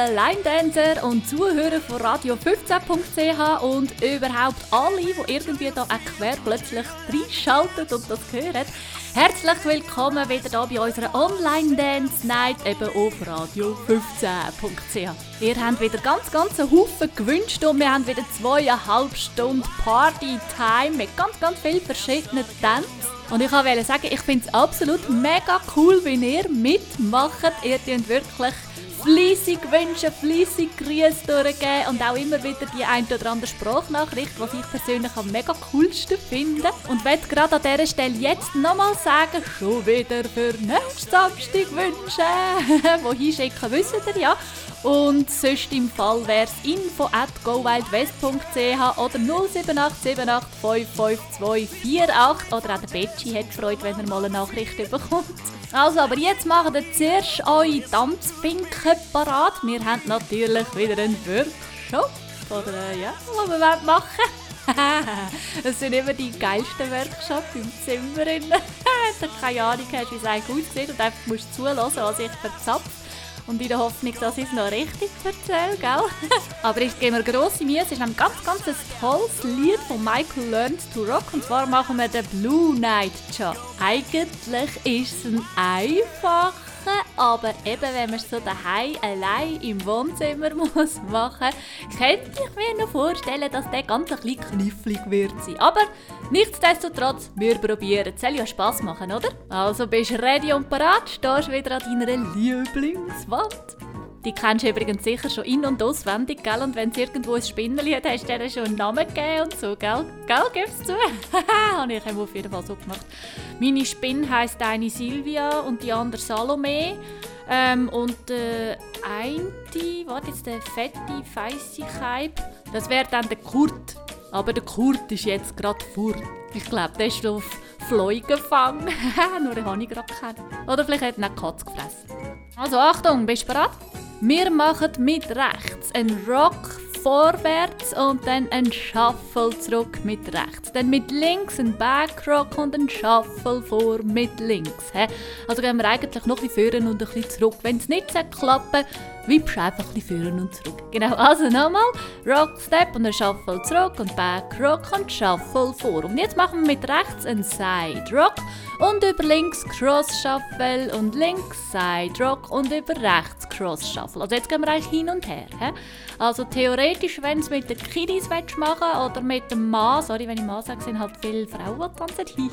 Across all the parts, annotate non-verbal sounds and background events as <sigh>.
lieben Line-Dancer und Zuhörer von Radio 15.ch und überhaupt alle, die irgendwie da auch quer plötzlich reinschalten und das hören. Herzlich willkommen wieder hier bei unserer Online-Dance-Night eben auf radio15.ch. Ihr habt wieder ganz, ganz einen Haufen gewünscht und wir haben wieder zweieinhalb Stunden Party-Time mit ganz, ganz vielen verschiedenen Tänzen. Und ich wollte sagen, ich finde es absolut mega cool, wenn ihr mitmacht. Ihr könnt wirklich fleissig wünschen, fleissig Grüße durchgeben und auch immer wieder die ein oder andere Sprachnachricht, was ich persönlich am mega coolsten finde. Und möchte gerade an dieser Stelle jetzt nochmal sagen, schon wieder für nächsten Samstag wünschen. <laughs> Wohin schicken, wisst ihr ja. Und sonst im Fall wäre es info at gowildwest.ch oder 07878 oder auch der Betschi hat Freude, wenn er mal eine Nachricht bekommt. Also, aber jetzt machen wir zuerst eure Tanzpinken parat. Wir haben natürlich wieder einen Workshop. Oder äh, ja, was wir machen <laughs> Das sind immer die geilsten Workshops im Zimmer. <laughs> Wenn du keine Ahnung hast, wie es eigentlich aussieht und einfach musst zulassen, was ich verzapfe. Und in der Hoffnung, dass ich es noch richtig erzähle, gell? <laughs> Aber ich gebe mir grosse Mühe. Es ist ein ganz, ganz tolles Lied von Michael Learns to Rock. Und zwar machen wir den Blue Night Job. Eigentlich ist es ein einfacher aber eben, wenn man es so daheim allein im Wohnzimmer <laughs> muss machen könnte ich mir noch vorstellen, dass der ganz ein bisschen knifflig wird sein. Aber nichtsdestotrotz, wir probieren. Es soll ja Spass machen, oder? Also bist du ready und parat, stehst wieder an deiner Lieblingswand. Die kennst du übrigens sicher schon in- und auswendig, gell? Und wenn es irgendwo ein Spinneli hat, hast du dir schon einen Namen gegeben und so, gell? Gell, gib's zu? <laughs> Habe ich auf jeden Fall so gemacht. Meine Spinne heisst eine Silvia und die andere Salome. Ähm, und der äh, eine, warte jetzt, der fette, feisse Kaib, das wäre dann der Kurt. Aber der Kurt ist jetzt gerade fort. Ich glaube, der ist auf Fleu gefangen. <laughs> Nur den habe ich gerade kennen. Oder vielleicht hat er eine Katze gefressen. Also Achtung, bist du bereit? Wir machen mit rechts einen Rock vorwärts und dann ein Shuffle zurück mit rechts. Dann mit links ein Backrock und ein Shuffle vor mit links. Also gehen wir eigentlich noch ein bisschen vorne und ein bisschen zurück. Wenn es nicht klappen wippst einfach ein bisschen vorne und zurück. Genau, also nochmal. Rock, Step und ein Shuffle zurück und Backrock und Shuffle vor. Und jetzt machen wir mit rechts einen Side Rock und über links Cross Shuffle und links Side Rock und über rechts Cross Shuffle. Also jetzt gehen wir eigentlich hin und her. He? Also theoretisch, wenn es mit den Kiddies machen oder mit dem Mann, sorry, wenn ich Mann sage, sind halt viele Frauen tanzen.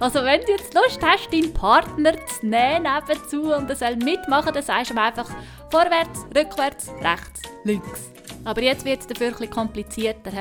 also wenn du jetzt Lust hast, deinen Partner zu nehmen nebenzu und er soll mitmachen, dann sagst du ihm einfach vorwärts, rückwärts, rechts, links. Aber jetzt wird es dafür etwas komplizierter.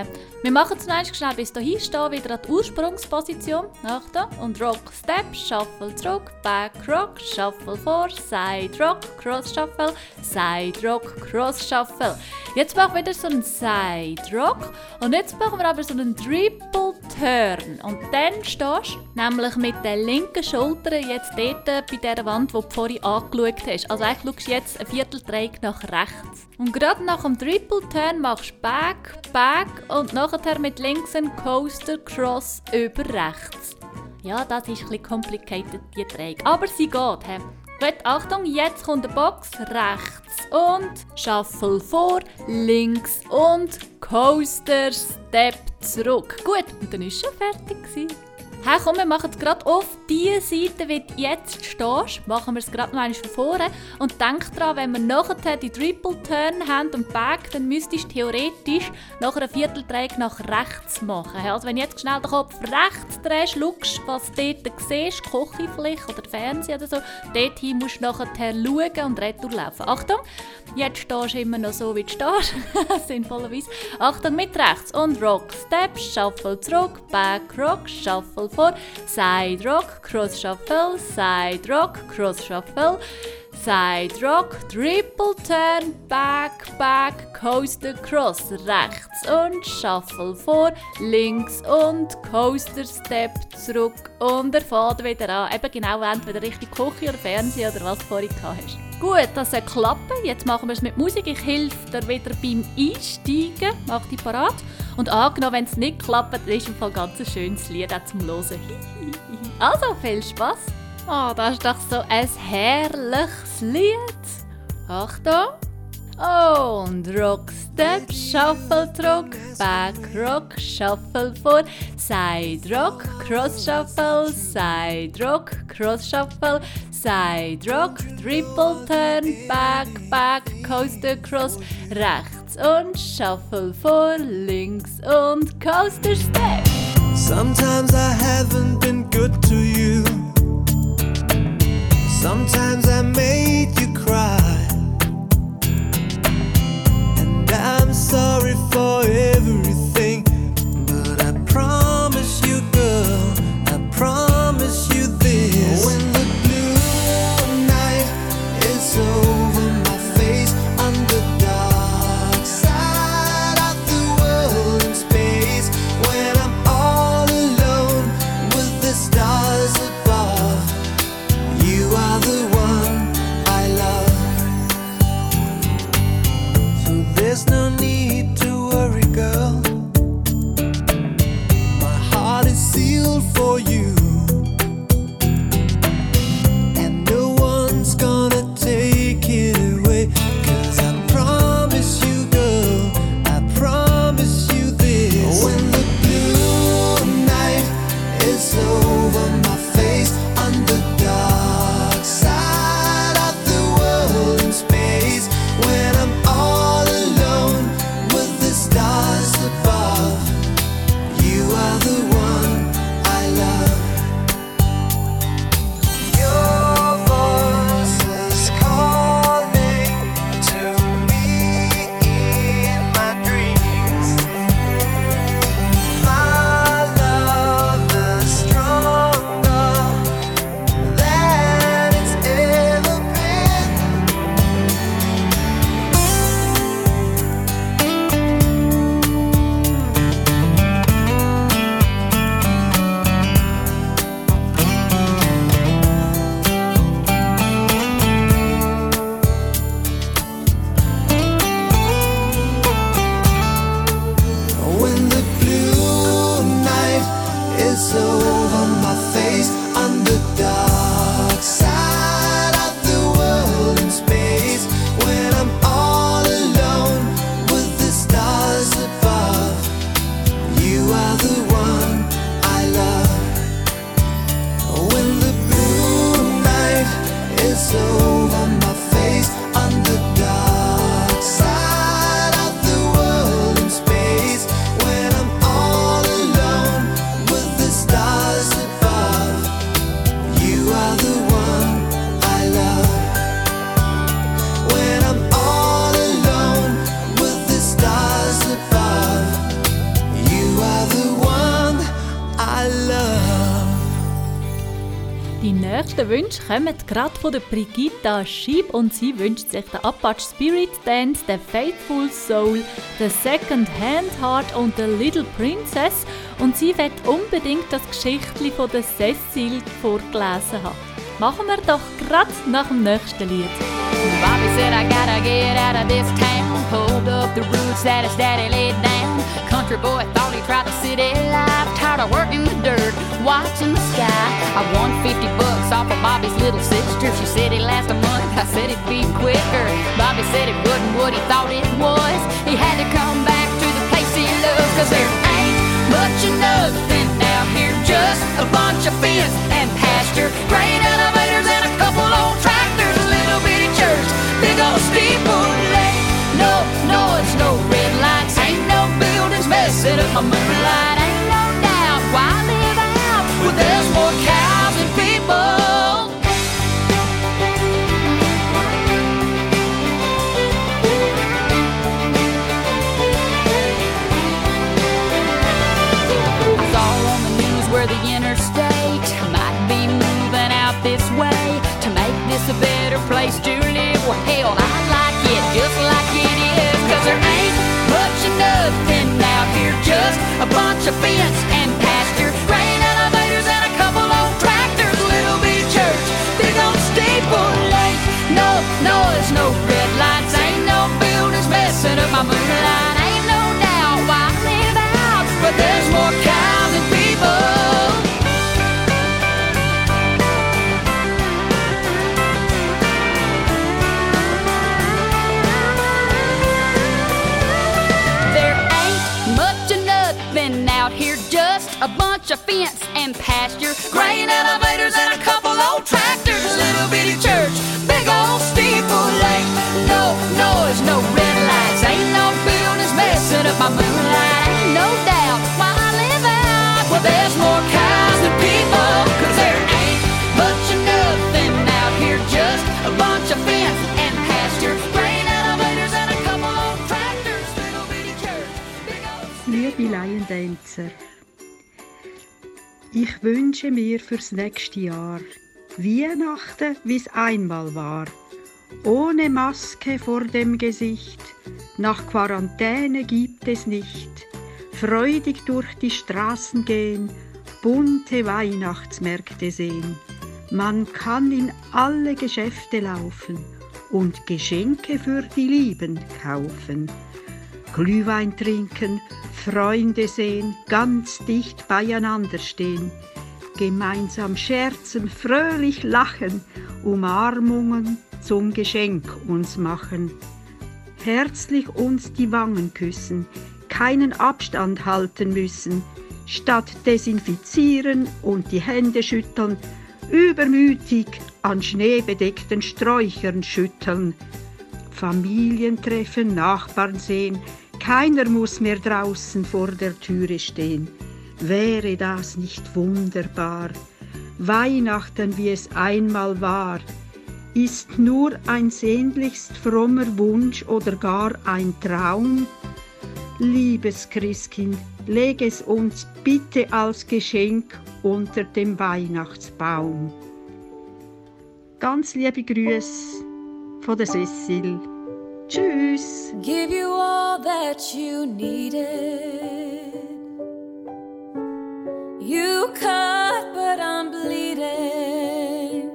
Wir machen zunächst schnell bis hierhin stehen, wieder an die Ursprungsposition. Achtung. Und Rock, Step, Shuffle zurück, Back, Rock, Shuffle vor, Side, Rock, Cross, Shuffle, Side, Rock, Cross, Shuffle. Jetzt machen wir wieder so einen Side, Rock. Und jetzt machen wir aber so einen Triple Turn. Und dann stehst du nämlich mit der linken Schulter jetzt dort bei der Wand, die du vorhin angeschaut hast. Also eigentlich schaust du jetzt ein Vierteldreieck nach rechts. Und gerade nach dem Triple Turn machst Back, Back und nachher mit links einen Coaster Cross über rechts. Ja, das ist ein bisschen complicated, die Dreieck. Aber sie geht. He. Gut, Achtung, jetzt kommt der Box rechts und Shuffle vor, links und Coaster Step zurück. Gut, und dann ist schon fertig. Gewesen. Hey, komm, wir machen es gerade auf die Seite, wie du jetzt stehst. Machen wir es gerade noch einmal von vorne. Und denk daran, wenn wir nachher die Triple Turn haben und Back, dann müsstest du theoretisch nach einer Vierteldrehung nach rechts machen. Also wenn du jetzt schnell den Kopf rechts drehst, schaust, was du dort siehst, Küche vielleicht oder Fernsehen oder so, dorthin musst du nachher schauen und retour laufen. Achtung, jetzt stehst du immer noch so, wie du stehst. <laughs> Sinnvollerweise. Achtung, mit rechts und Rock, Step, Shuffle zurück, Back, Rock, Shuffle vor, Side Rock, Cross Shuffle, Side Rock, Cross Shuffle, Side Rock, Triple Turn, Back, Back, Coaster Cross, rechts und Shuffle vor, links und Coaster Step zurück und er fährt wieder an. Eben genau, entweder Richtung Küche oder Fernsehen oder was du vorhin hast. Gut, das soll klappen. Jetzt machen wir es mit Musik. Ich helfe dir wieder beim Einsteigen. Mach dich parat. Und angenommen, wenn es nicht klappt, ist es ein ganz schönes Lied auch zum Hören. Also, viel Spaß. Oh, das ist doch so ein herrliches Lied. Achtung. Und Rockstep, Shuffle, Druck, Back Rock, Shuffle vor, Side Rock, Cross Shuffle, Side Rock, Cross Shuffle, Side Rock, Triple Turn, Back, Back, Coaster Cross, rechts und Shuffle vor, links und Coaster Step. Sometimes I haven't been good to you. Sometimes I made you cry. And I'm sorry for everything. But I promise you, girl, I promise you this. When the blue night is over you. Wünsche kommen gerade von der Brigitta Schieb und sie wünscht sich den Apache Spirit Dance, den Faithful Soul, den Second Hand Heart und den Little Princess und sie wird unbedingt das Geschichtli von der Cecil vorgelesen haben. Machen wir doch gerade nach dem nächsten Lied. Bobby said I gotta get out of this town. Pulled up the roots that his daddy laid down. Country boy thought he tried the city life. Tired of working the dirt, watching the sky. I won 50 bucks off of Bobby's little sister. She said it last a month. I said it'd be quicker. Bobby said it wasn't what he thought it was. He had to come back to the place he loves. Cause there ain't much of nothing out here. Just a bunch of fence and pasture. Grain elevators and a couple old tractors. A little bitty church. Big old steeple. No, no, it's no red lights. Ain't no buildings messing up my moonlight. Ain't no doubt why live out where there's more place to live. Well, hell, I like it just like it is, cause there ain't much of nothing out here, just a bunch of fence wünsche mir fürs nächste Jahr Weihnachten, wie's einmal war. Ohne Maske vor dem Gesicht, nach Quarantäne gibt es nicht. Freudig durch die Straßen gehen, bunte Weihnachtsmärkte sehen. Man kann in alle Geschäfte laufen und Geschenke für die Lieben kaufen. Glühwein trinken, Freunde sehen, ganz dicht beieinander stehen, gemeinsam scherzen, fröhlich lachen, Umarmungen zum Geschenk uns machen, herzlich uns die Wangen küssen, keinen Abstand halten müssen, statt desinfizieren und die Hände schütteln, übermütig an schneebedeckten Sträuchern schütteln, Familien treffen, Nachbarn sehen, keiner muss mehr draußen vor der Türe stehen. Wäre das nicht wunderbar? Weihnachten, wie es einmal war, ist nur ein sehnlichst frommer Wunsch oder gar ein Traum? Liebes Christkind, leg es uns bitte als Geschenk unter dem Weihnachtsbaum. Ganz liebe Grüße von der Cecil. Tschüss! give you all that you needed. You cut, but I'm bleeding.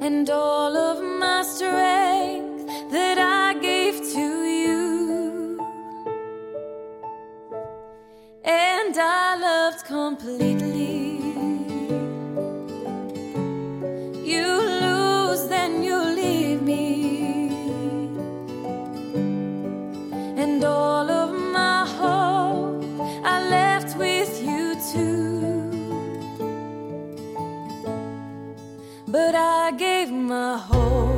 And all of my strength that I gave to you. And I loved completely. But I gave my whole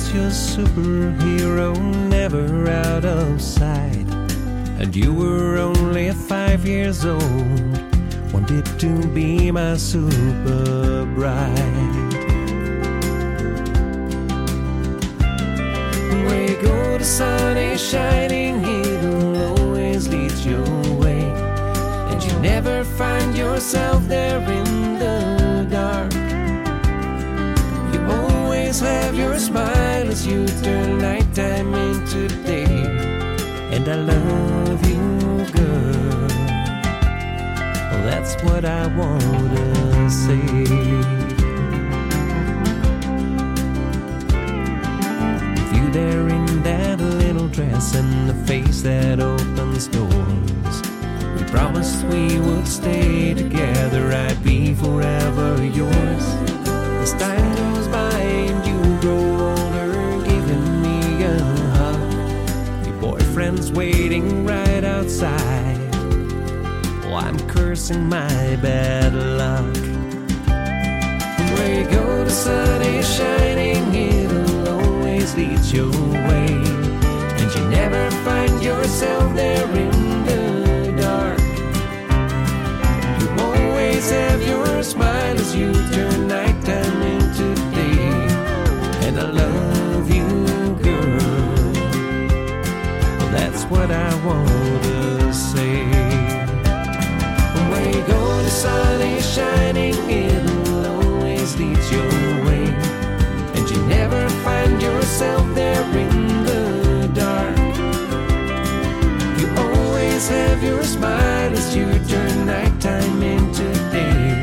was your superhero, never out of sight. And you were only five years old, wanted to be my super bride. Where you go, the sun is shining, it'll always lead your way. And you never find yourself there in the dark. You always have your smile as you turn nighttime into day. And I love you, girl. Well, that's what I wanna say. there in that little dress and the face that opens doors. We promised we would stay together, I'd be forever yours. This time waiting right outside. Well, I'm cursing my bad luck. Where you go, the sun is shining, it'll always lead your way. And you never find yourself there in the dark. You always have your smile as you turn nighttime into day. And I love what I want to say. Where you go, the sun is shining, it'll always lead your way. And you never find yourself there in the dark. You always have your smile as you turn nighttime into day.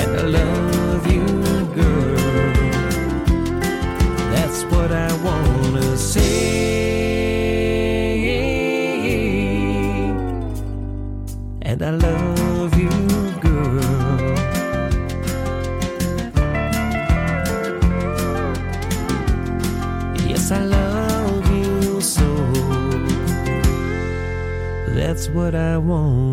And I love what I want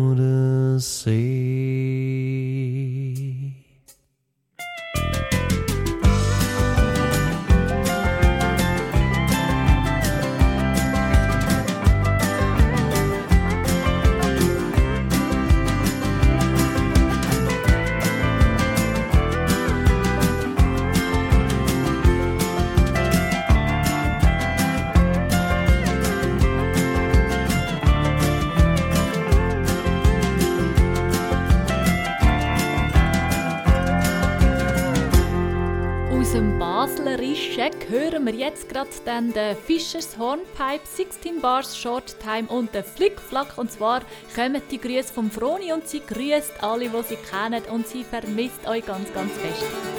dann den Fischers Hornpipe, 16 Bars Short Time und den Flickflack. Und zwar kommen die Grüße vom Froni und sie grüßt alle, die sie kennen und sie vermisst euch ganz, ganz fest.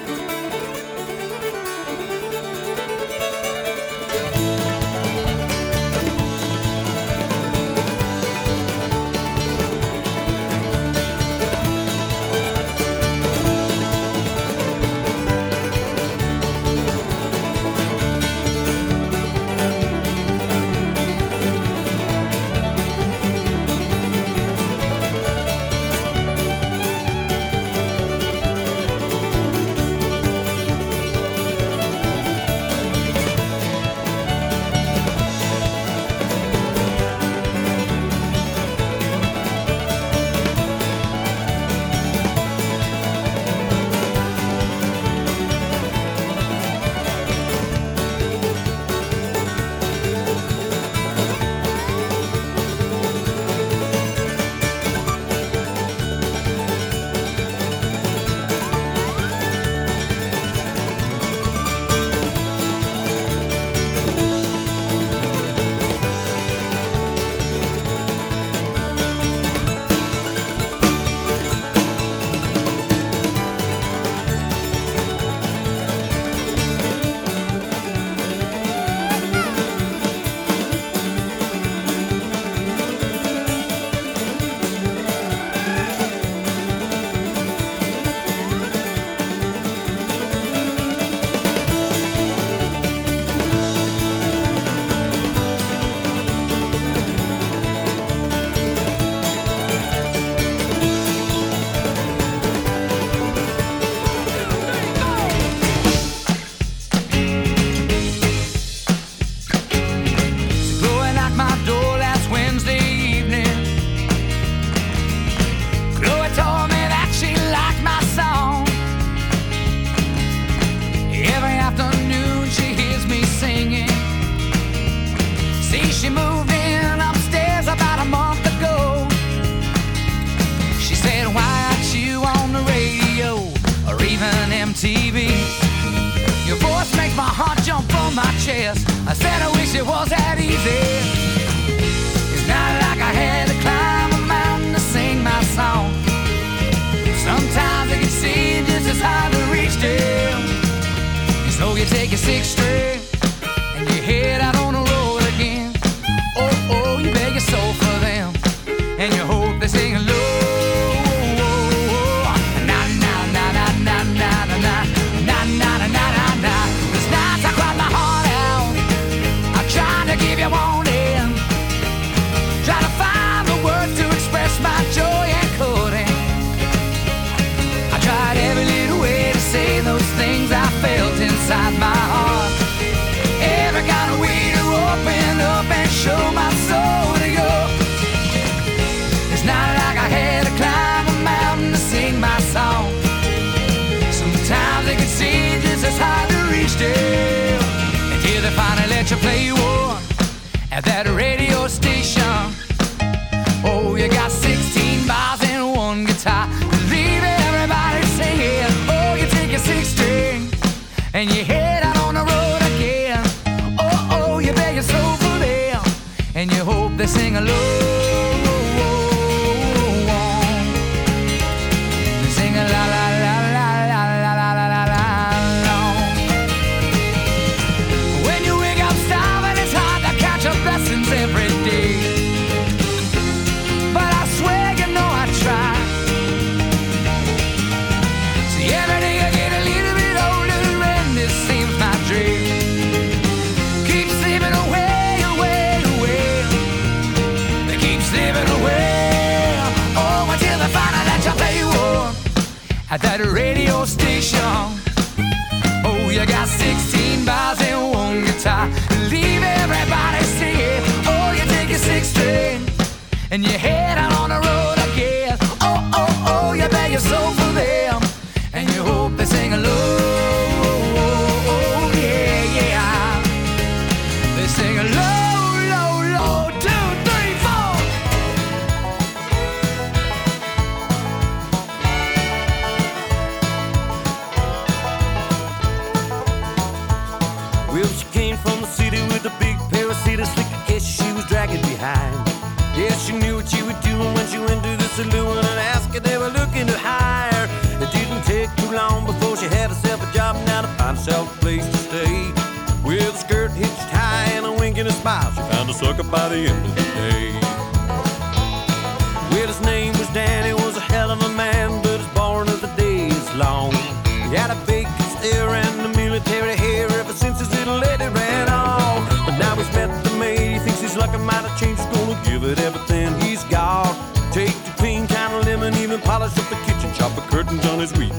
as we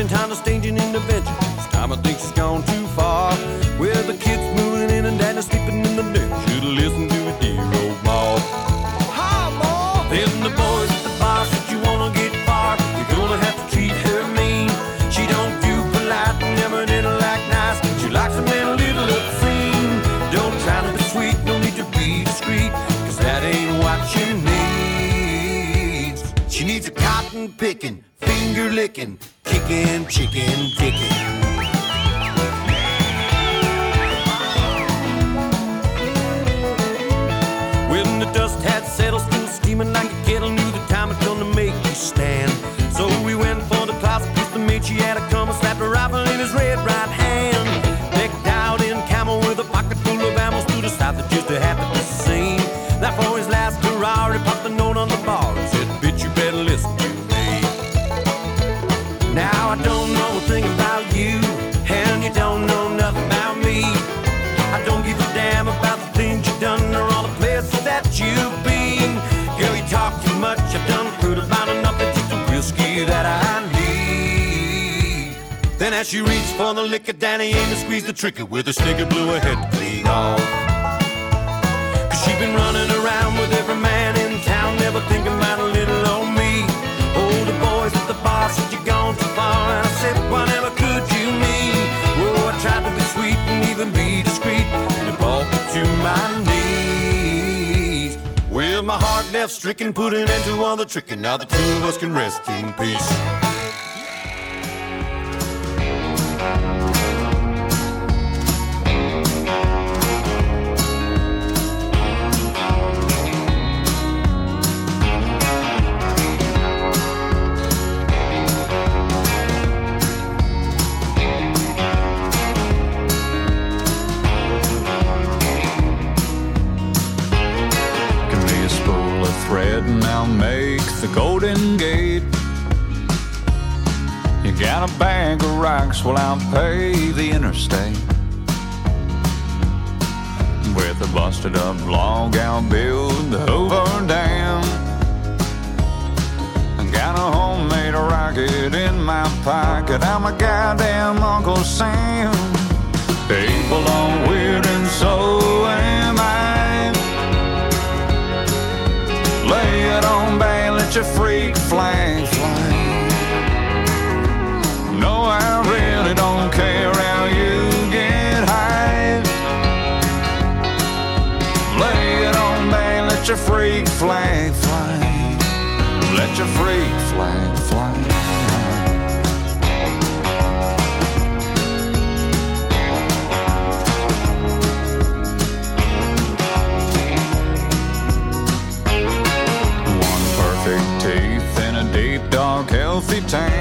ancient Honda staging intervention. she reached for the liquor, Danny aimed to squeeze the trigger with a stick and blew her head clean off. Cause she been running around with every man in town, never thinking about a little old me. Oh, the boys at the bar said you're gone too far, and I said, whatever could you mean? Oh, I tried to be sweet and even be discreet, and it brought me to my knees. Well, my heart left stricken, put an end to all the tricking, now the two of us can rest in peace. Bag of rocks, well, I'll pay the interstate. With a busted up log, I'll build the Hoover Dam. I got a homemade rocket in my pocket. I'm a goddamn Uncle Sam. People are weird and so am I. Lay it on back, let your freak flag fly. Don't care how you get high. Lay it on back, let your freak flag fly. Let your freak flag fly. One perfect teeth and a deep, dark, healthy tan.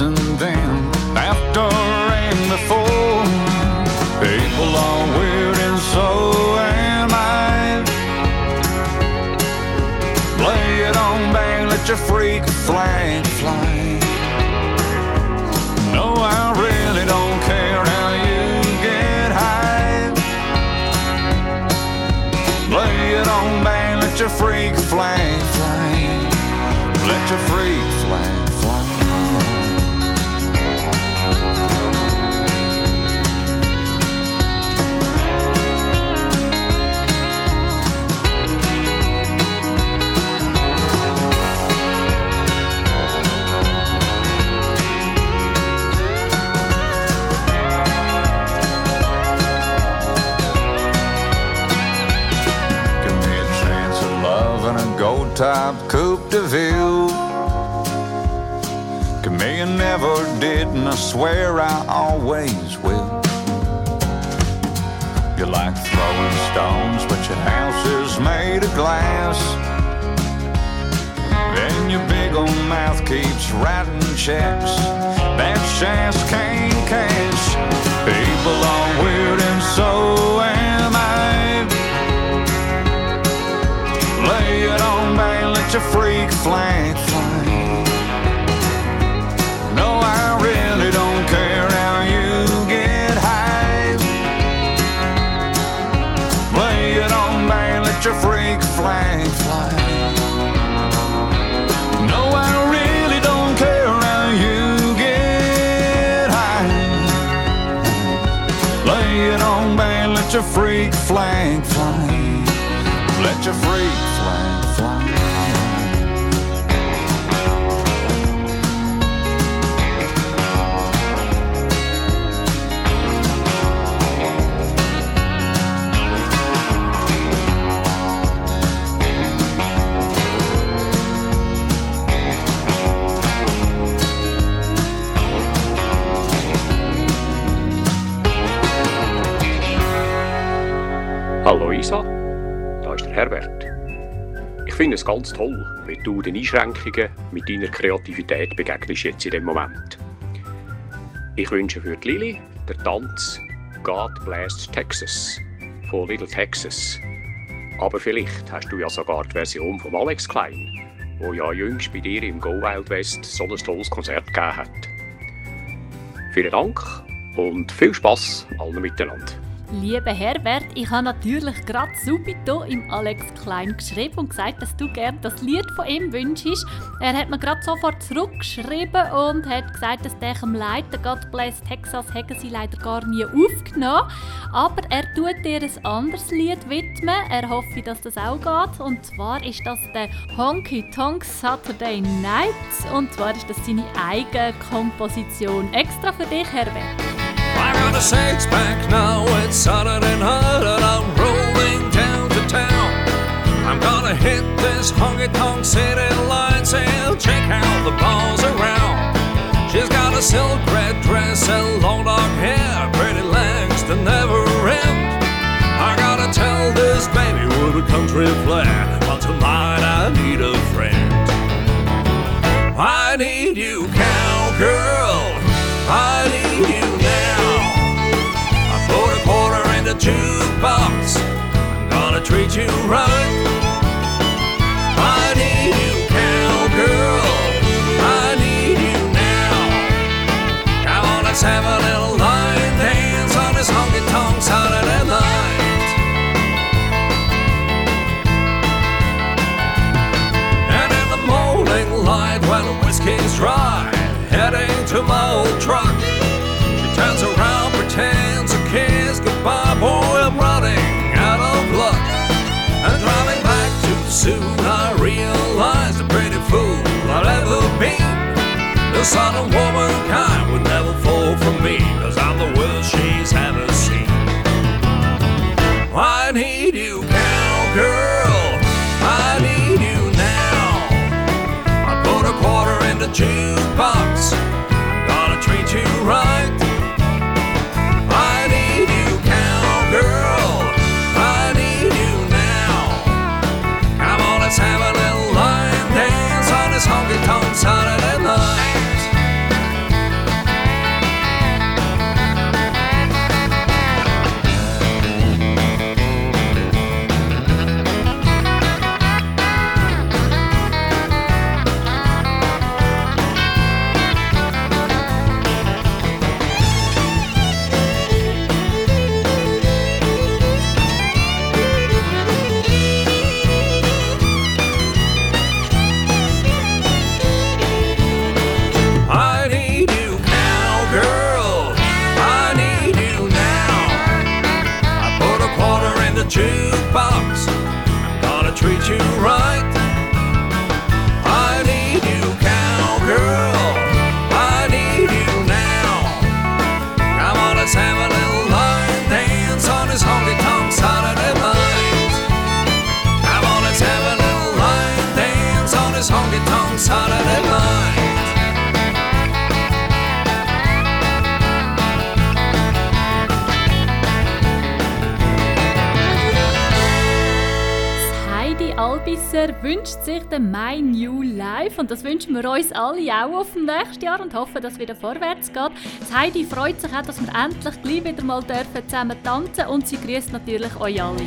And then after and before. People are weird and so am I. Lay it on back, let your freak flag fly. No, I really don't care how you get high. Lay it on back, let your freak flag fly. Let your freak flag of glass. And your big old mouth keeps writing checks that Shasta can't cash. People are weird, and so am I. Lay it on back, let your freak flag fly. Freak flag fly. Let your freak finde es ganz toll, wie du den Einschränkungen mit deiner Kreativität begegnest jetzt in dem Moment. Ich wünsche für die Lili den Tanz God Bless Texas von Little Texas. Aber vielleicht hast du ja sogar die Version von Alex Klein, wo ja jüngst bei dir im Go Wild West so ein tolles Konzert gegeben hat. Vielen Dank und viel Spaß allen miteinander. Lieber Herbert, ich habe natürlich gerade subito im Alex Klein geschrieben und gesagt, dass du gerne das Lied von ihm wünschst. Er hat mir gerade sofort zurückgeschrieben und hat gesagt, dass der am Leiter God Bless Texas hätten sie leider gar nie aufgenommen. Aber er tut dir ein anderes Lied widmen. Er hoffe, dass das auch geht. Und zwar ist das der Honky Tonk Saturday Night. Und zwar ist das seine eigene Komposition. Extra für dich, Herbert. I got a six pack now, it's night and I'm rolling down to town. I'm gonna hit this honky tonk city lights and check out the bars around. She's got a silk red dress and long dark hair, pretty legs that never end. I gotta tell this baby with a country flair, but tonight I need a friend. I need you, cowgirl. I need jukebox. I'm gonna treat you right. I need you, cowgirl. I need you now. Come on, let's have a little dance on night. And in the morning light, when the whiskey's dry, heading to my old truck, soon, I realize the pretty fool I've ever been. The son of womankind would never fall from me, cause I'm the worst she's ever seen. I need you, cowgirl. I need you now. I put a quarter in the jukebox. it's wünschen wir uns alle auch auf dem nächsten Jahr und hoffen, dass es wieder vorwärts geht. Das Heidi freut sich auch, dass wir endlich gleich wieder mal dürfen zusammen tanzen und sie grüßt natürlich euch alle.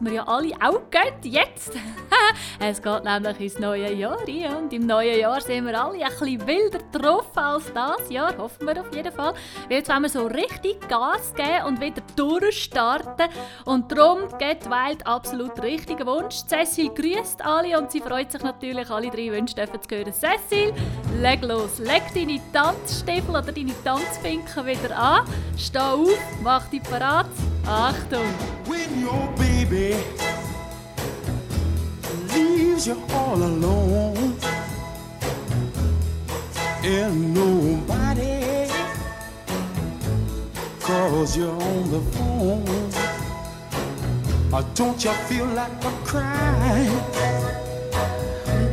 Was wir ja alle auch gehen jetzt. <laughs> es geht nämlich ins neue Jahr rein und im neuen Jahr sind wir alle ein bisschen wilder drauf als das Jahr, hoffen wir auf jeden Fall. Jetzt wollen wir so richtig Gas geben und wieder durchstarten und darum Get Wild absolut richtiger Wunsch. Cecil grüßt alle und sie freut sich natürlich, alle drei Wünsche zu hören. Cecil, leg los, leg deine Tanzstiefel oder deine Tanzfinken wieder an, steh auf, mach dich parat, Achtung! Leaves you all alone and nobody calls you on the phone, or don't you feel like a crying?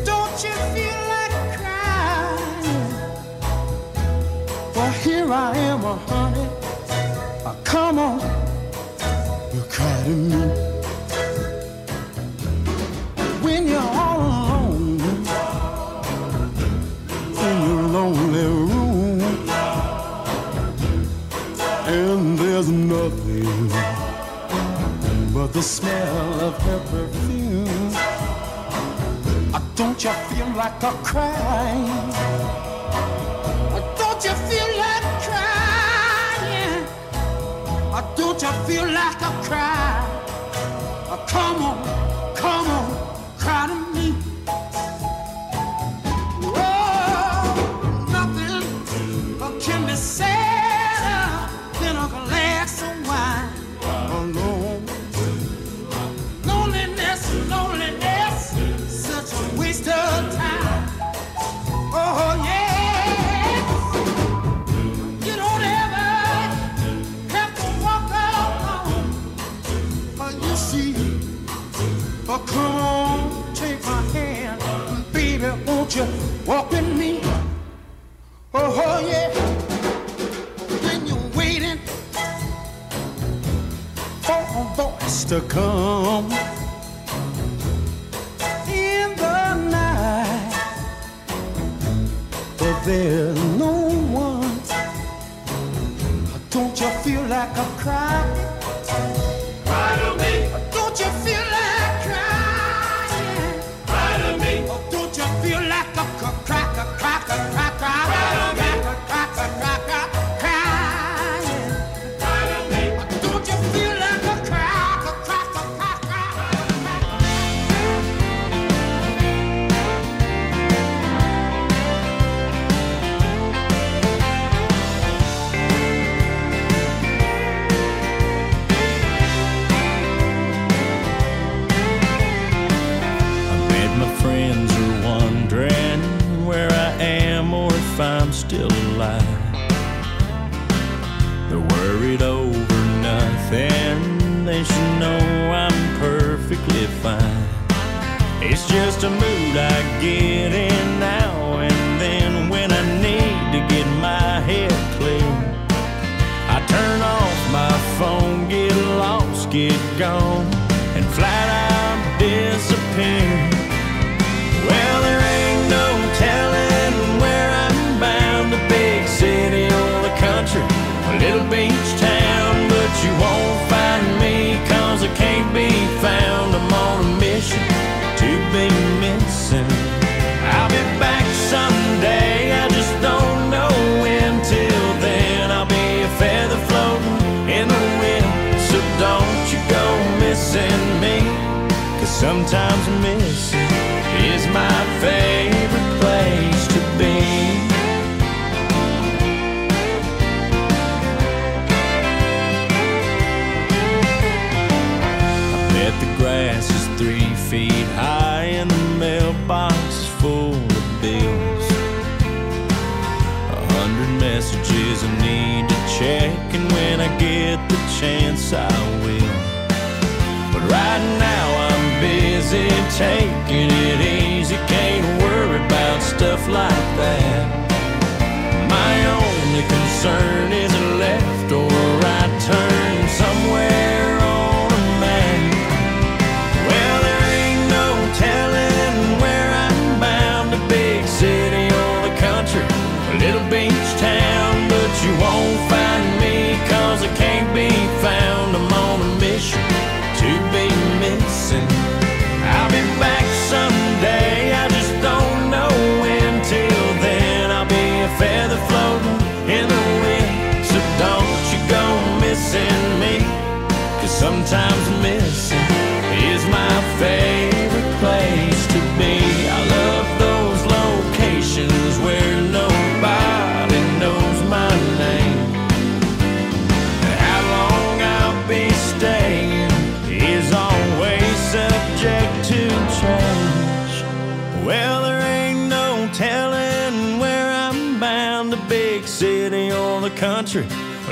Don't you feel like crying? Well, here I am, honey. Come on, you cry to me when you're all alone in your lonely room, and there's nothing but the smell of her perfume. Uh, Don't you feel like a? Uh, Don't you feel like crying? Uh, Don't you feel like a cry? Uh, Come on, come on, proud of me. Won't you walk with me? Oh, oh yeah, when you're waiting for a voice to come in the night, but there's no one. Don't you feel like a cry? Cry to me. Don't you feel get the chance, I will. But right now I'm busy taking it easy, can't worry about stuff like that. My only concern is a left or a right turn somewhere on a map. Well, there ain't no telling where I'm bound, a big city or the country, a little beach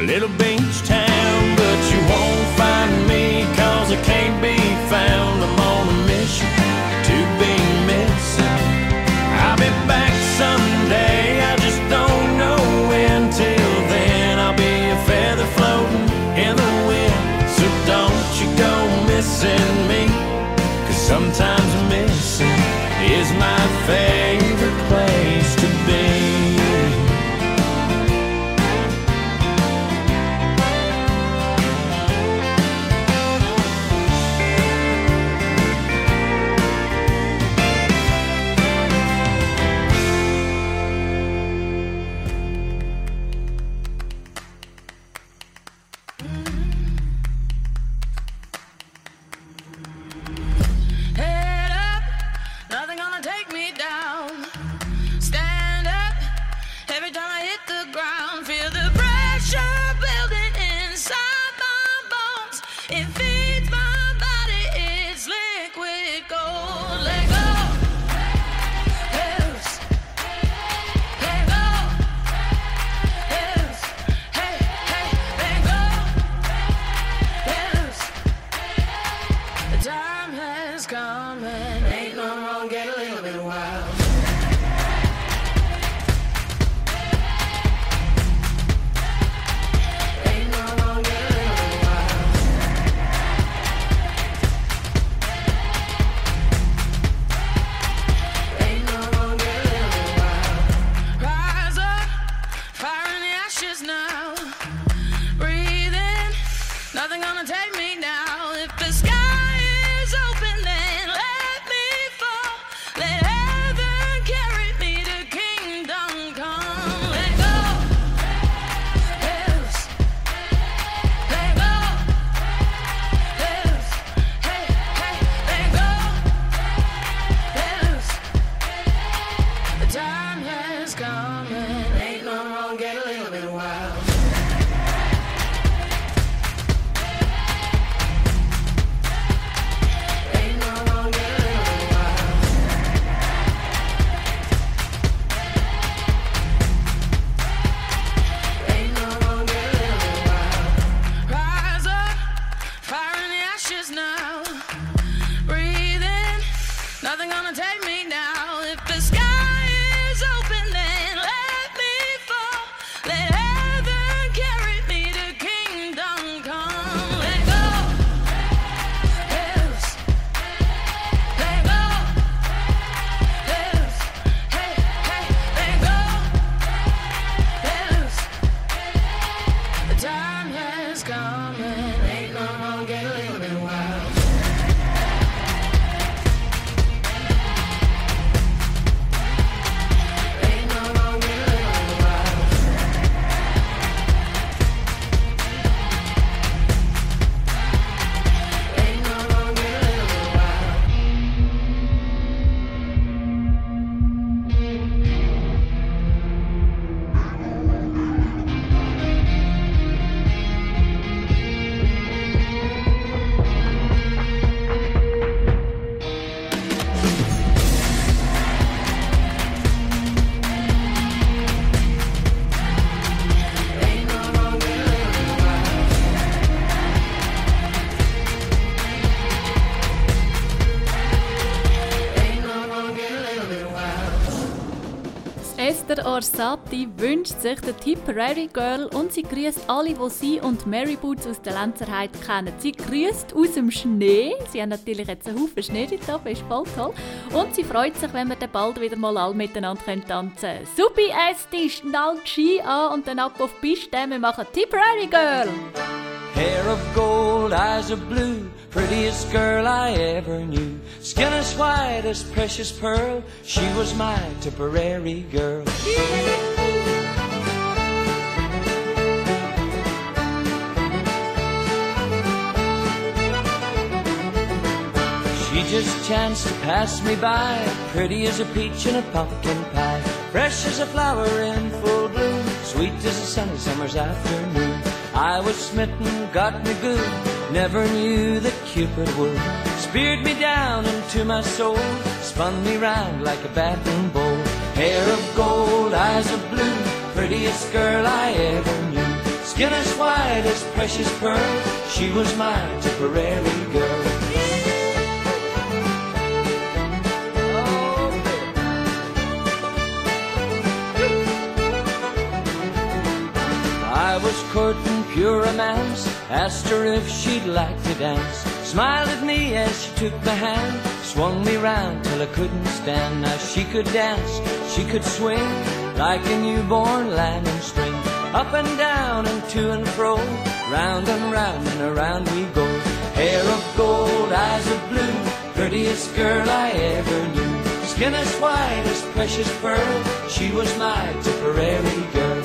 little beach town, but you won't find me, cause I can't be. Orsatti wünscht sich der Tipperary Girl und sie grüßt alle, die sie und Mary Boots aus der Lenzerheit kennen. Sie grüßt aus dem Schnee. Sie hat natürlich jetzt einen Haufen Schnee da, das ist voll toll. Und sie freut sich, wenn wir dann bald wieder mal alle miteinander können tanzen können. Supi Esti, schnallt Ski an und dann ab auf die Piste. Wir machen Tipperary Girl! Hair of gold, eyes of blue, prettiest girl I ever knew. Skin as white as precious pearl, she was my Tipperary girl. She just chanced to pass me by, pretty as a peach in a pumpkin pie, fresh as a flower in full bloom, sweet as a sunny summer's afternoon. I was smitten, got me good, never knew that Cupid would. Speared me down into my soul, spun me round like a batting bowl. Hair of gold, eyes of blue, prettiest girl I ever knew. Skin as white as precious pearl, she was my Tipperary girl. I was courting pure romance, asked her if she'd like to dance. Smiled at me as she took my hand, swung me round till I couldn't stand. Now she could dance, she could swing like a newborn lamb in spring. Up and down and to and fro, round and round and around we go. Hair of gold, eyes of blue, prettiest girl I ever knew. Skin as white as precious pearl, she was my Tipperary girl.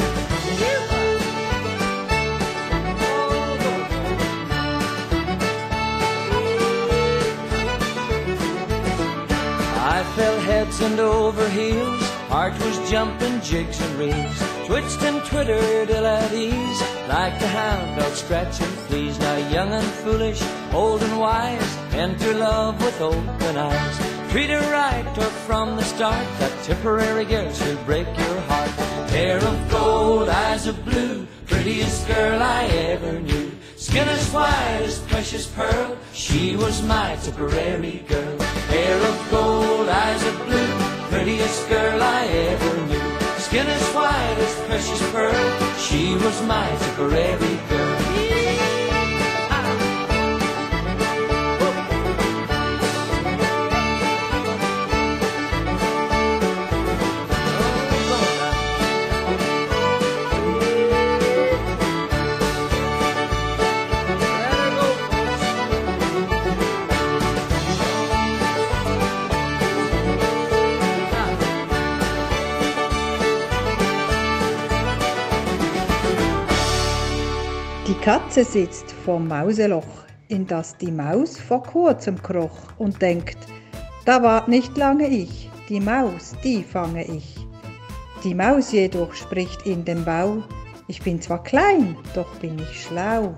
Heads and over heels, heart was jumping jigs and reels, twitched and twittered ill at ease, like the hound dog scratching fleas. Now young and foolish, old and wise, enter love with open eyes. Treat her right or from the start, that Tipperary girl she'll break your heart. Hair of gold, eyes of blue, prettiest girl I ever knew. Skin as white as precious pearl, she was my Tipperary girl. Hair of gold, eyes of blue, prettiest girl I ever knew. Skin as white as precious pearl, she was my Tipperary girl. Katze sitzt vorm Mauseloch, in das die Maus vor kurzem kroch und denkt, da wart nicht lange ich, die Maus, die fange ich. Die Maus jedoch spricht in dem Bau, ich bin zwar klein, doch bin ich schlau.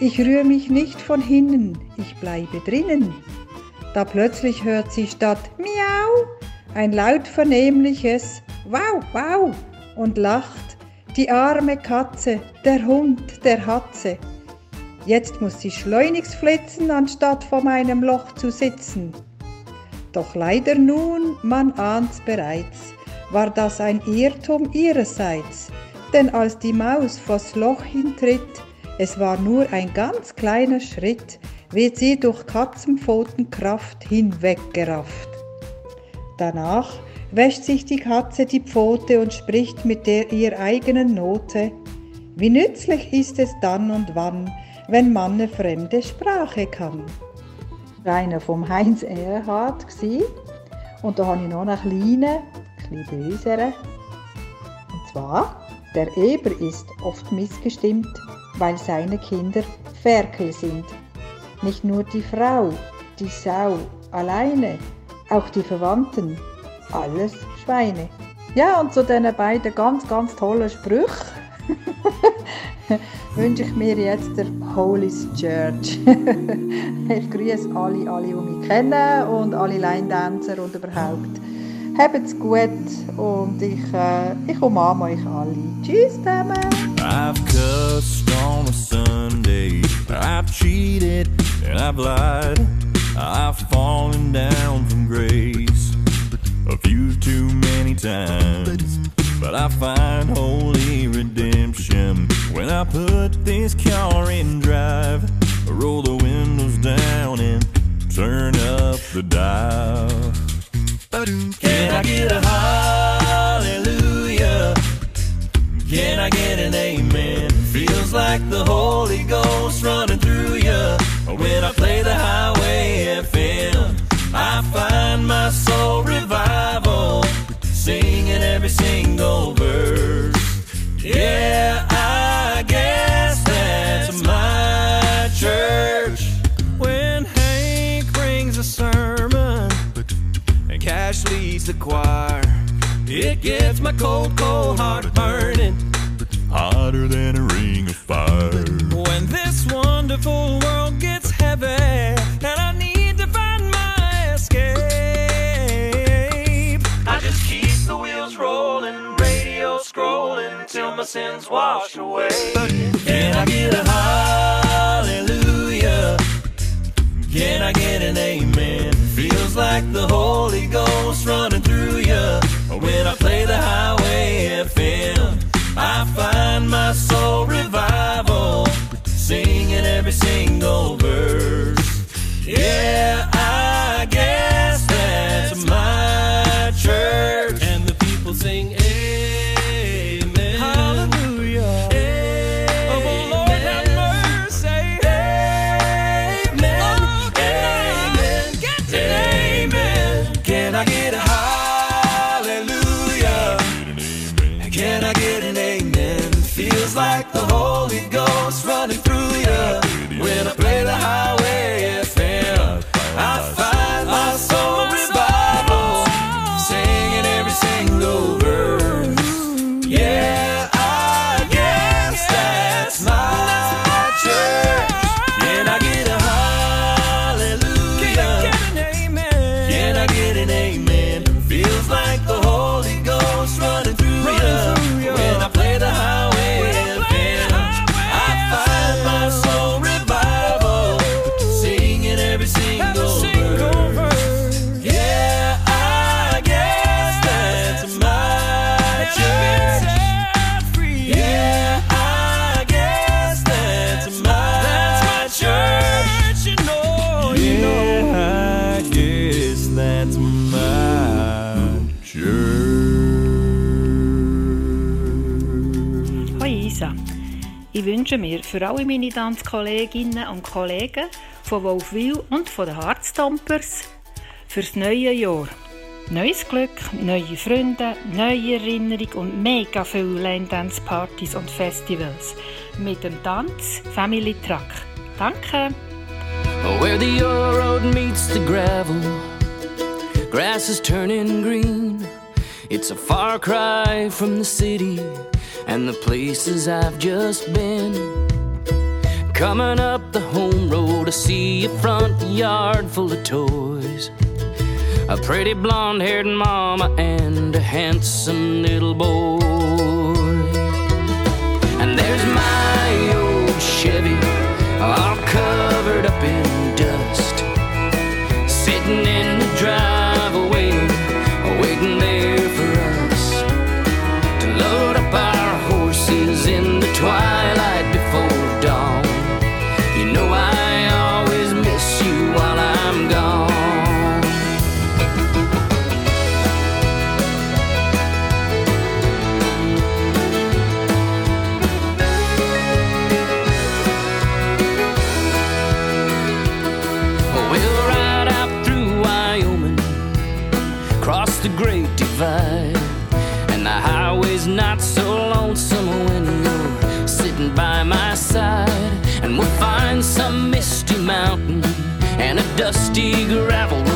Ich rühr mich nicht von hinnen, ich bleibe drinnen. Da plötzlich hört sie statt Miau ein laut vernehmliches Wow, wow und lacht. Die arme Katze, der Hund, der Hatze. Jetzt muss sie schleunigst flitzen, anstatt vor meinem Loch zu sitzen. Doch leider nun, man ahnt's bereits, war das ein Irrtum ihrerseits, denn als die Maus vors Loch hintritt, es war nur ein ganz kleiner Schritt, wird sie durch Katzenpfotenkraft hinweggerafft. Danach wäscht sich die Katze die Pfote und spricht mit der ihr eigenen Note. Wie nützlich ist es dann und wann, wenn man eine fremde Sprache kann. Einer vom Heinz Erhard und da habe ich noch eine kleine, ein bisschen bösere. Und zwar, der Eber ist oft missgestimmt, weil seine Kinder Ferkel sind. Nicht nur die Frau, die Sau alleine, auch die Verwandten, alles Schweine. Ja, und zu diesen beiden ganz, ganz tollen Sprüchen <laughs> wünsche ich mir jetzt der Holy Church. <laughs> ich grüße alle, alle, die mich kennen und alle Line-Dancer und überhaupt. Habt's gut und ich, äh, ich umarme euch alle. Tschüss zusammen! I've cussed on a Sunday. I've cheated and I've lied. I've fallen down from grace a few too many times. But I find holy redemption when I put this car in drive. Roll the windows down and turn up the dial. Can I get a hallelujah? Can I get an amen? Feels like the Holy Ghost running through you. When I play the highway FM, I find my soul revival, singing every single verse. Yeah, I guess that's my church. When Hank brings a sermon and Cash leads the choir, it gets my cold, cold heart burning. Hotter than a ring of fire. When this wonderful world gets heavy and I need my sins washed away. Can I get a hallelujah? Can I get an amen? Feels like the Holy Ghost running through you. When I play the highway FM, I find my soul revival, singing every single verse. Yeah, I guess that's my church. And the people sing play the high. Ich wünsche mir für alle meine Tanzkolleginnen und Kollegen von Wolfwil und von den Harztompers fürs neue Jahr neues Glück, neue Freunde, neue Erinnerungen und mega viele Lane-Dance-Partys und Festivals mit dem Tanz Family Truck. Danke! Where the road meets the gravel Grass is turning green It's a far cry from the city and the places I've just been. Coming up the home road, I see a front yard full of toys. A pretty blonde haired mama and a handsome little boy. And there's my old Chevy, all covered up in dust, sitting in the drive. dusty gravel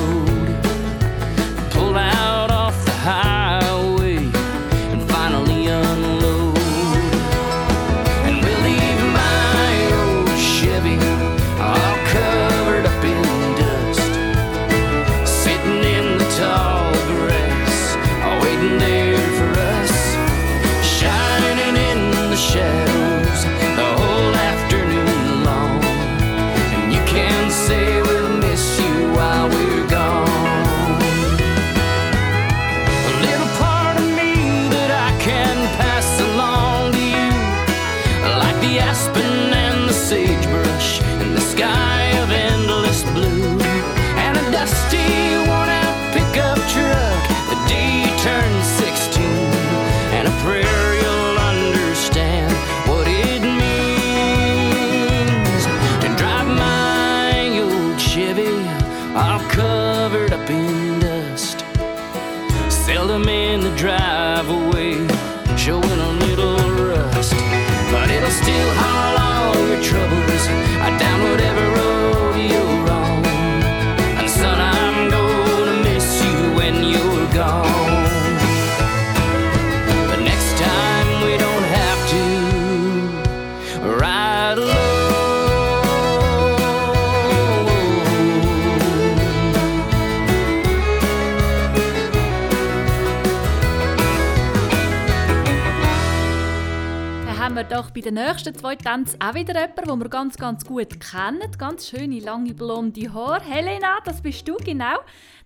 nächsten zwei Tänzen auch wieder jemanden, den wir ganz, ganz gut kennen. Ganz schöne, lange, blonde Haare. Helena, das bist du genau.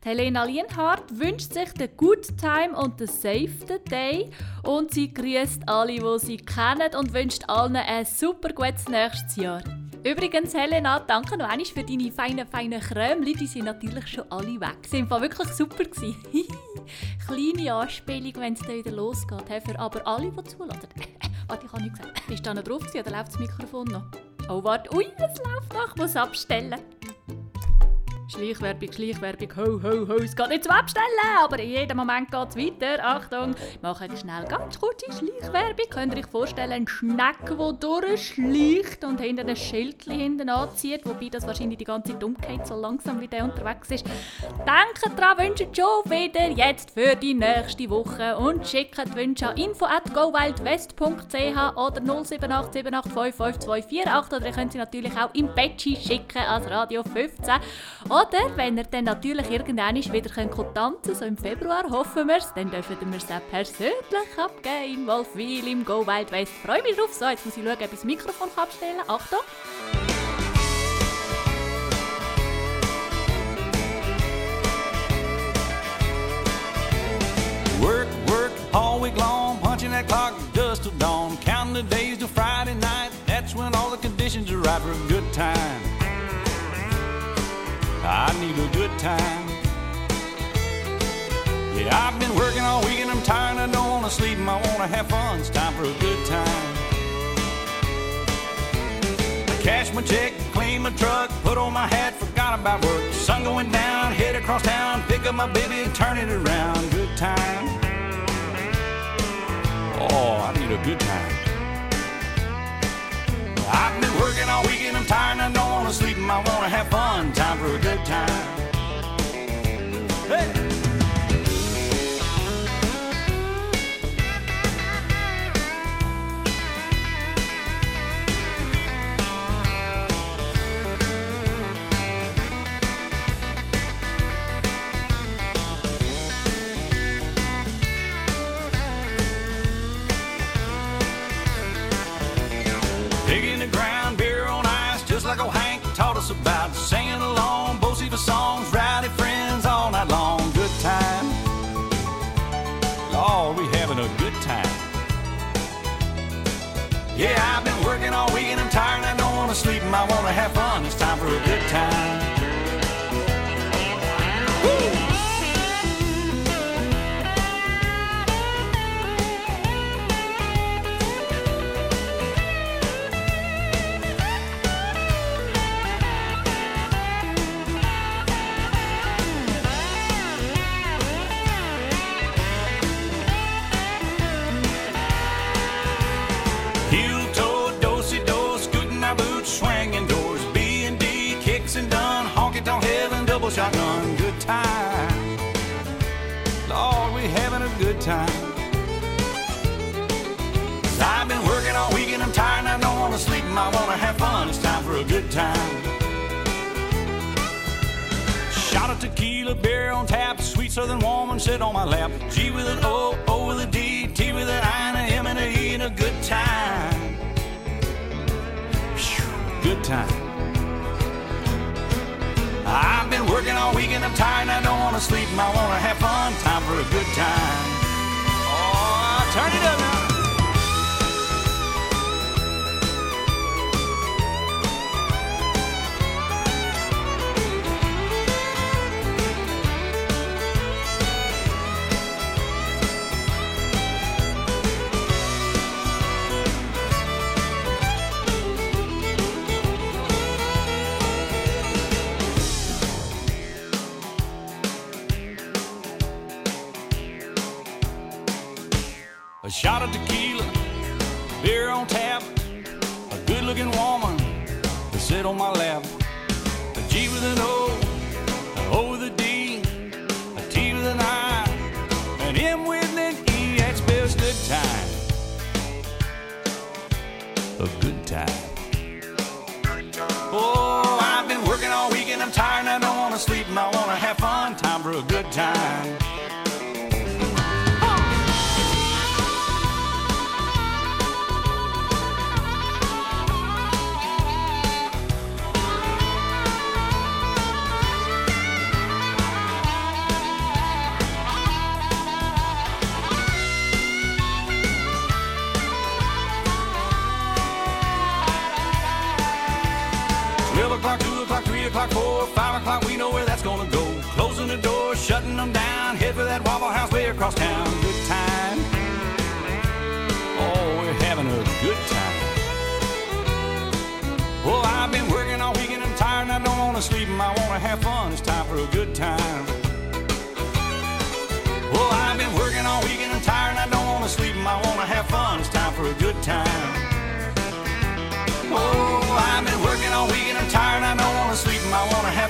Die Helena Lienhardt wünscht sich den Good Time und den Safe the Day. Und sie grüßt alle, die sie kennen und wünscht allen ein super gutes nächstes Jahr. Übrigens, Helena, danke noch einmal für deine feinen, feinen Krömchen. Die sind natürlich schon alle weg. Sie waren wirklich super. <laughs> Kleine Anspielung, wenn es wieder losgeht. Für aber alle, die zulassen. Warte, ich habe nicht gesagt. Ist da noch drauf oder läuft das Mikrofon noch? Oh, warte. Ui, es läuft noch. Ich muss abstellen. Schleichwerbung, Schleichwerbung, ho, ho, ho. Es geht nicht zum Abstellen, aber in jedem Moment geht es weiter. Achtung, ich mache schnell ganz kurze Schleichwerbung. Könnt ihr euch vorstellen, ein Schneck, der durchschleicht und hinter ein Schildchen hinten anzieht, wobei das wahrscheinlich die ganze umgeht, so langsam wie der unterwegs ist. Denkt dran, wünscht schon wieder jetzt für die nächste Woche und schickt Wünsche an info.gowildwest.ch oder 07878552248 oder ihr könnt sie natürlich auch im Betschi schicken als Radio 15. Oder wenn ihr dann natürlich irgendwann wieder könnt tanzen so im Februar, hoffen wir es, dann dürfen wir es auch persönlich abgeben in Wolfwil im Go Wild West. Freue mich drauf. So, jetzt muss ich schauen, ob ich das Mikrofon abstellen kann. Achtung! Work, work all week long, punching that clock just till dawn, counting the days till Friday night. That's when all the conditions are right for a good time. I need a good time. Yeah, I've been working all week and I'm tired. I don't want to sleep I want to have fun. It's time for a good time. I Cash my check, clean my truck, put on my hat, forgot about work. Sun going down, head across town, pick up my baby, and turn it around. Good time. Oh, I need a good time. I've been working all week and I'm tired and I don't want to sleep and I want to have fun. Time for a good time. Hey! Songs, rowdy friends all night long. Good time. Lord, we having a good time. Yeah, I've been working all week and I'm tired and I don't want to sleep and I want to have time. Lord, we having a good time. I've been working all week and I'm tired and I don't want to sleep and I want to have fun. It's time for a good time. Shot of tequila, beer on tap, sweet southern woman sit on my lap. G with an O, O with a D, T with an I, and a M and a E, and a good time. Phew, Good time. I've been working all week and I'm tired and I don't want to sleep I want to have fun. Time for a good time. Oh, turn it up Charlestown. Good time. Oh, we're having a good time. Well, I've been working all weekend. I'm tired and I don't want to sleep. And I want to have fun. It's time for a good time. Well, I've been working all weekend. I'm tired and I don't want to sleep. And I want to have fun. It's time for a good time. Oh, I've been working all weekend. I'm tired and I don't want to sleep. And I want to have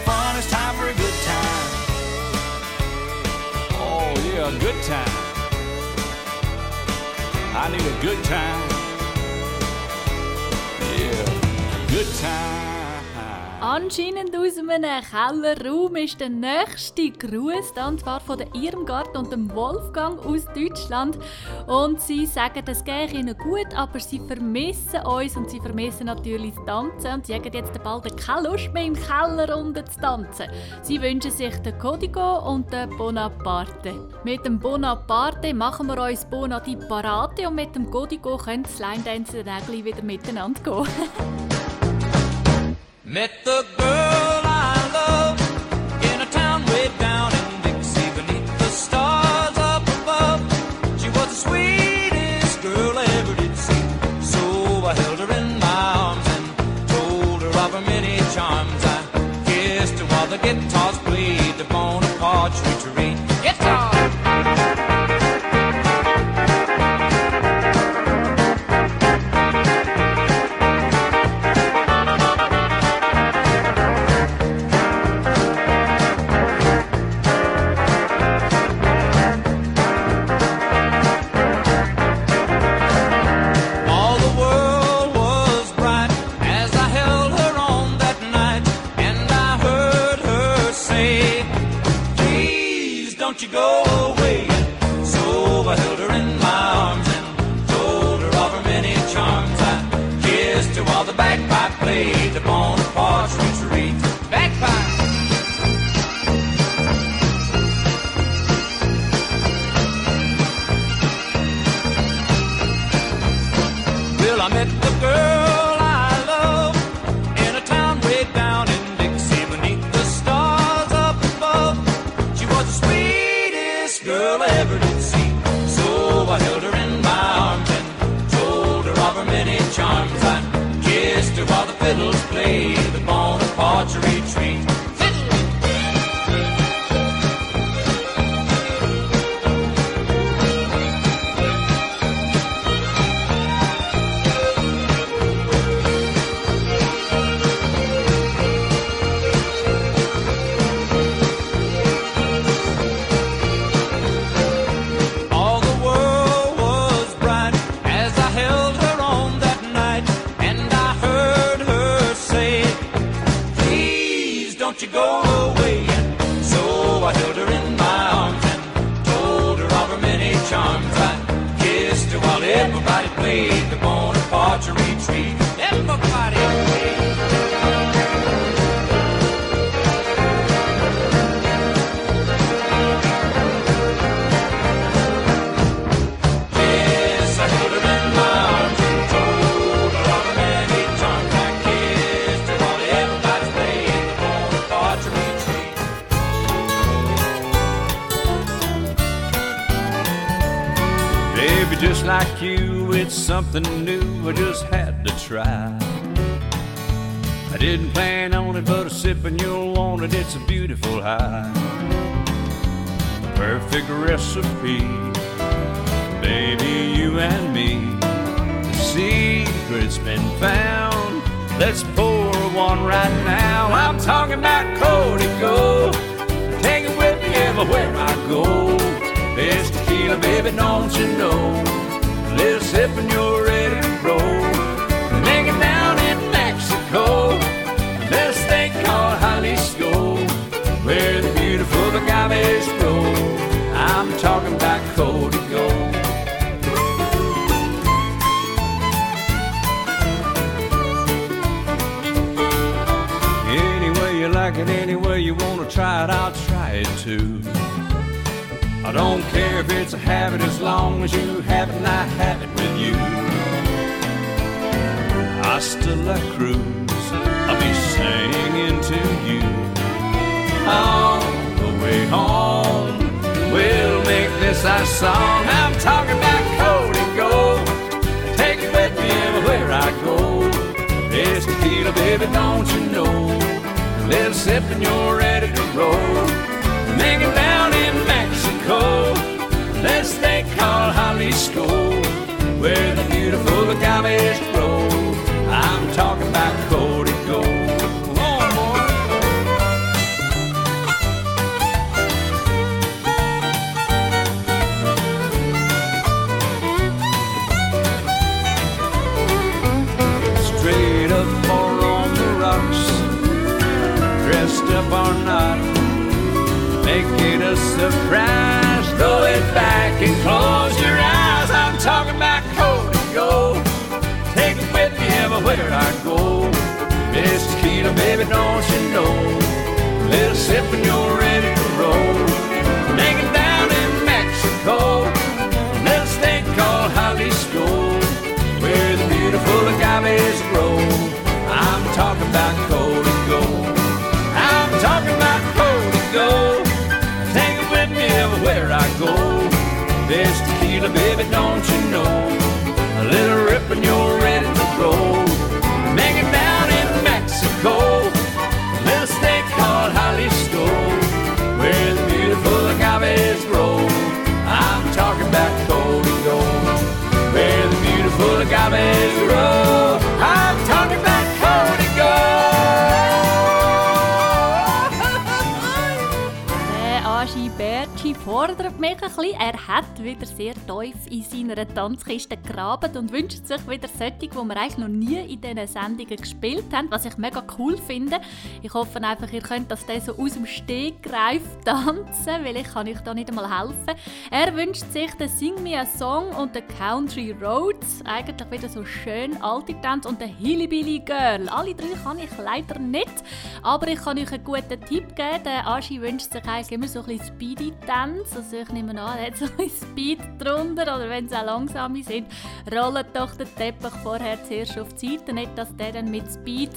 a good time. I need a good time. Yeah, good time. Anscheinend aus einem Kellerraum ist der nächste Gruß, und zwar von der Irmgard und dem Wolfgang aus Deutschland. Und sie sagen, es geht ihnen gut, aber sie vermissen uns und sie vermissen natürlich das Tanzen. Und sie haben jetzt bald keine Lust mehr im Keller unten zu tanzen. Sie wünschen sich den Codigo und den Bonaparte. Mit dem Bonaparte machen wir uns Bonati Parate und mit dem Codigo können das Line Dance dann auch gleich wieder miteinander gehen. <laughs> Met the girl I love in a town way down in Dixie beneath the stars up above. She was the sweetest girl I ever did see. So I held her in my arms and told her of her many charms. I kissed her while the guitars wünscht sich wieder solche, die wir eigentlich noch nie in diesen Sendungen gespielt haben, was ich mega cool finde. Ich hoffe einfach, ihr könnt das so aus dem Stegreif <laughs> tanzen, weil ich kann euch da nicht einmal helfen. Er wünscht sich den Sing Me a Song und den Country Roads, eigentlich wieder so schön alte Tanz und den Hillybilly Girl. Alle drei kann ich leider nicht, aber ich kann euch einen guten Tipp geben. Der Aschi wünscht sich eigentlich immer so ein bisschen Speedy Dance, also ich nehme an, er hat so ein bisschen Speed drunter oder wenn es auch langsame sind, rollt doch den Teppich vorher zuerst auf die Seite, nicht dass der dann mit Speed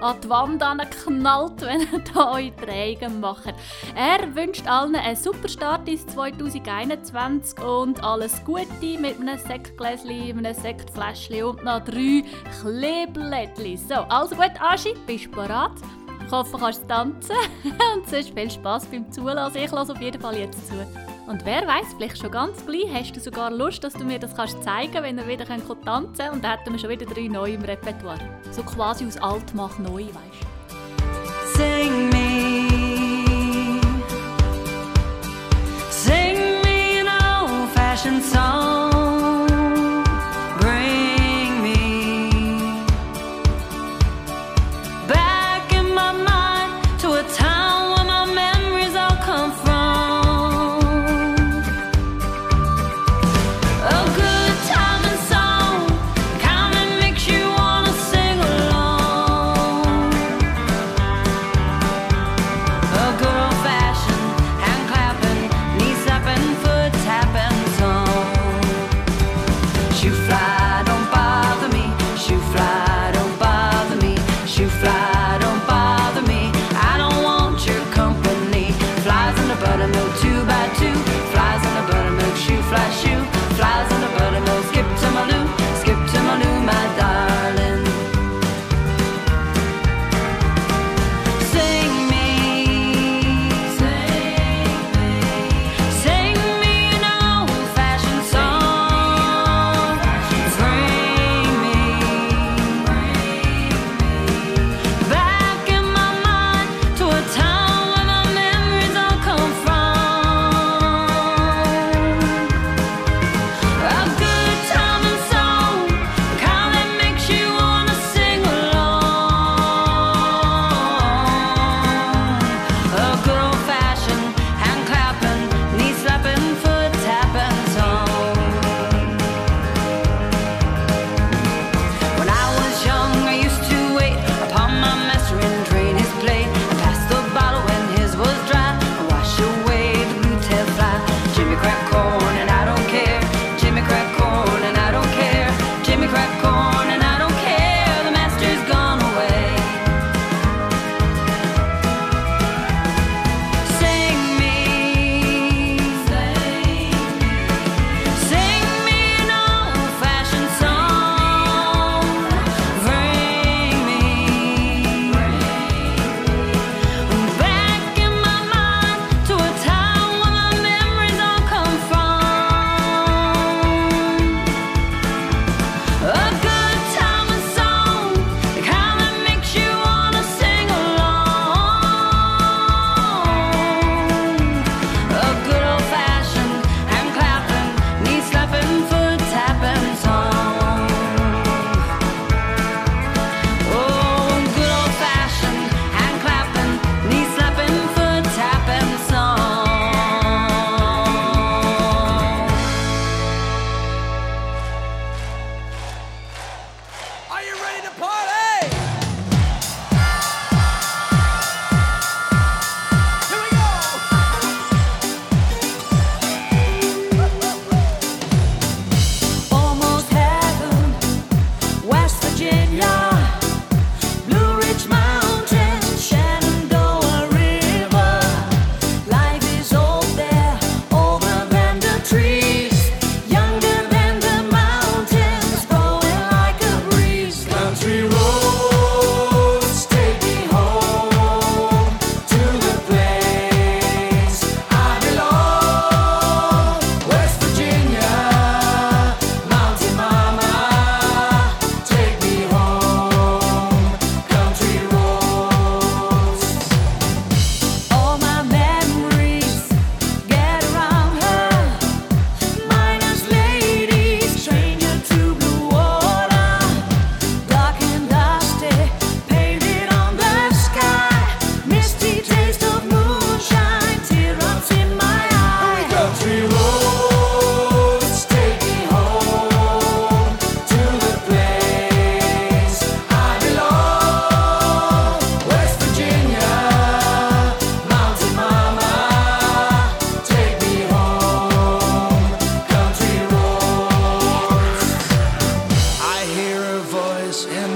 an die Wand knallt, <laughs> wenn er da euch Trägen macht. Er wünscht allen einen super Start ins 2021 und alles Gute mit einem Sektgläschen, einem Sektfläschchen und noch drei Kleeblättchen. So, also gut, Aschi, bist du bereit? Ich hoffe, du kannst tanzen <laughs> und sonst viel Spaß beim Zulassen. Ich lasse auf jeden Fall jetzt zu. Und wer weiß, vielleicht schon ganz gleich hast du sogar Lust, dass du mir das kannst zeigen wenn wir wieder tanzen können. Und dann hätten wir schon wieder drei neue im Repertoire. So quasi aus alt mach neu, weißt du. Sing me, sing me an old fashioned song.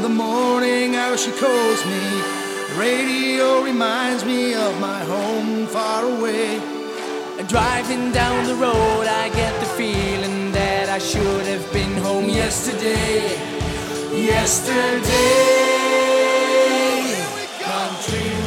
The morning hour she calls me. The radio reminds me of my home far away. Driving down the road, I get the feeling that I should have been home yesterday. Yesterday, country.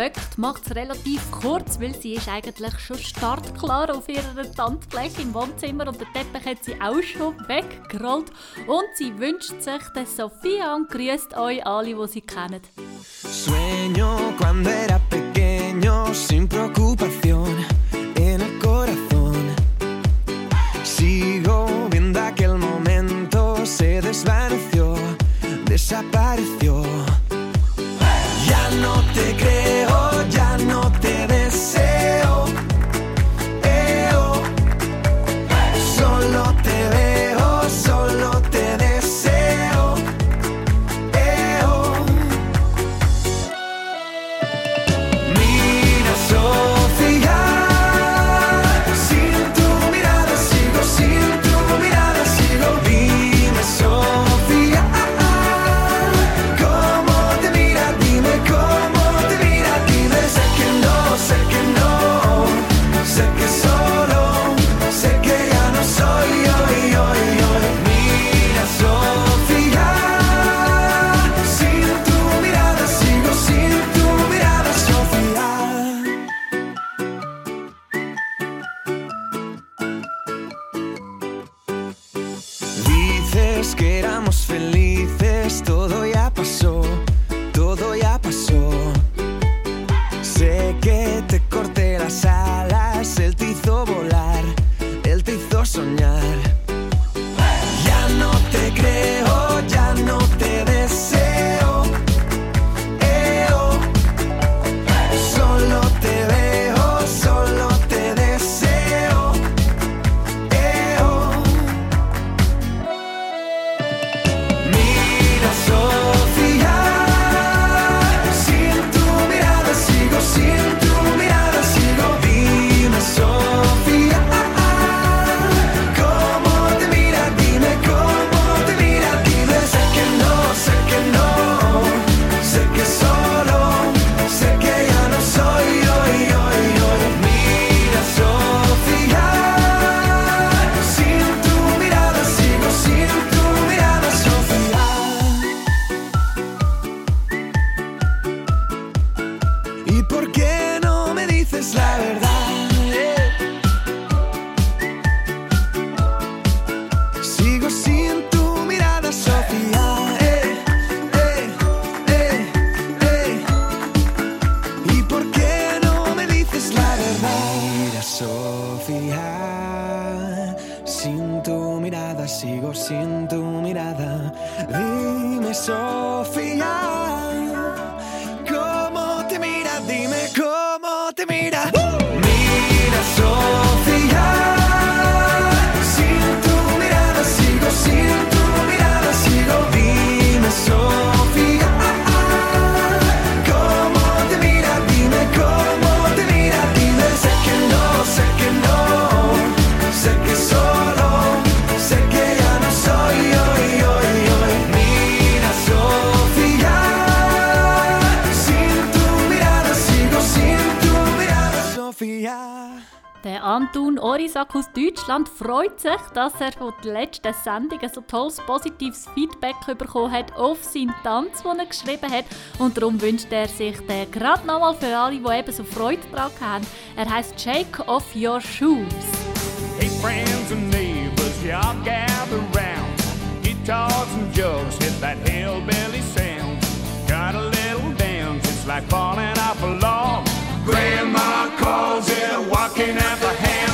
perfekt, macht es relativ kurz, weil sie ist eigentlich schon startklar auf ihrer Tanzfläche im Wohnzimmer und der Teppich hat sie auch schon weggerollt. Und sie wünscht sich dass Sophia und grüßt euch alle, die sie kennen. Sueño cuando era Deutschland freut sich, dass er von der letzten Sendung so tolles positives Feedback bekommen hat auf seinen Tanz, den er geschrieben hat. Und darum wünscht er sich den gerade nochmal für alle, die eben so Freude daran haben. Er heißt Shake Off Your Shoes. Hey friends and neighbors, y'all gather round. Guitars and jokes hit that hillbilly sound. Got a little dance, it's like falling off a log. Grandma calls it walking out the hand.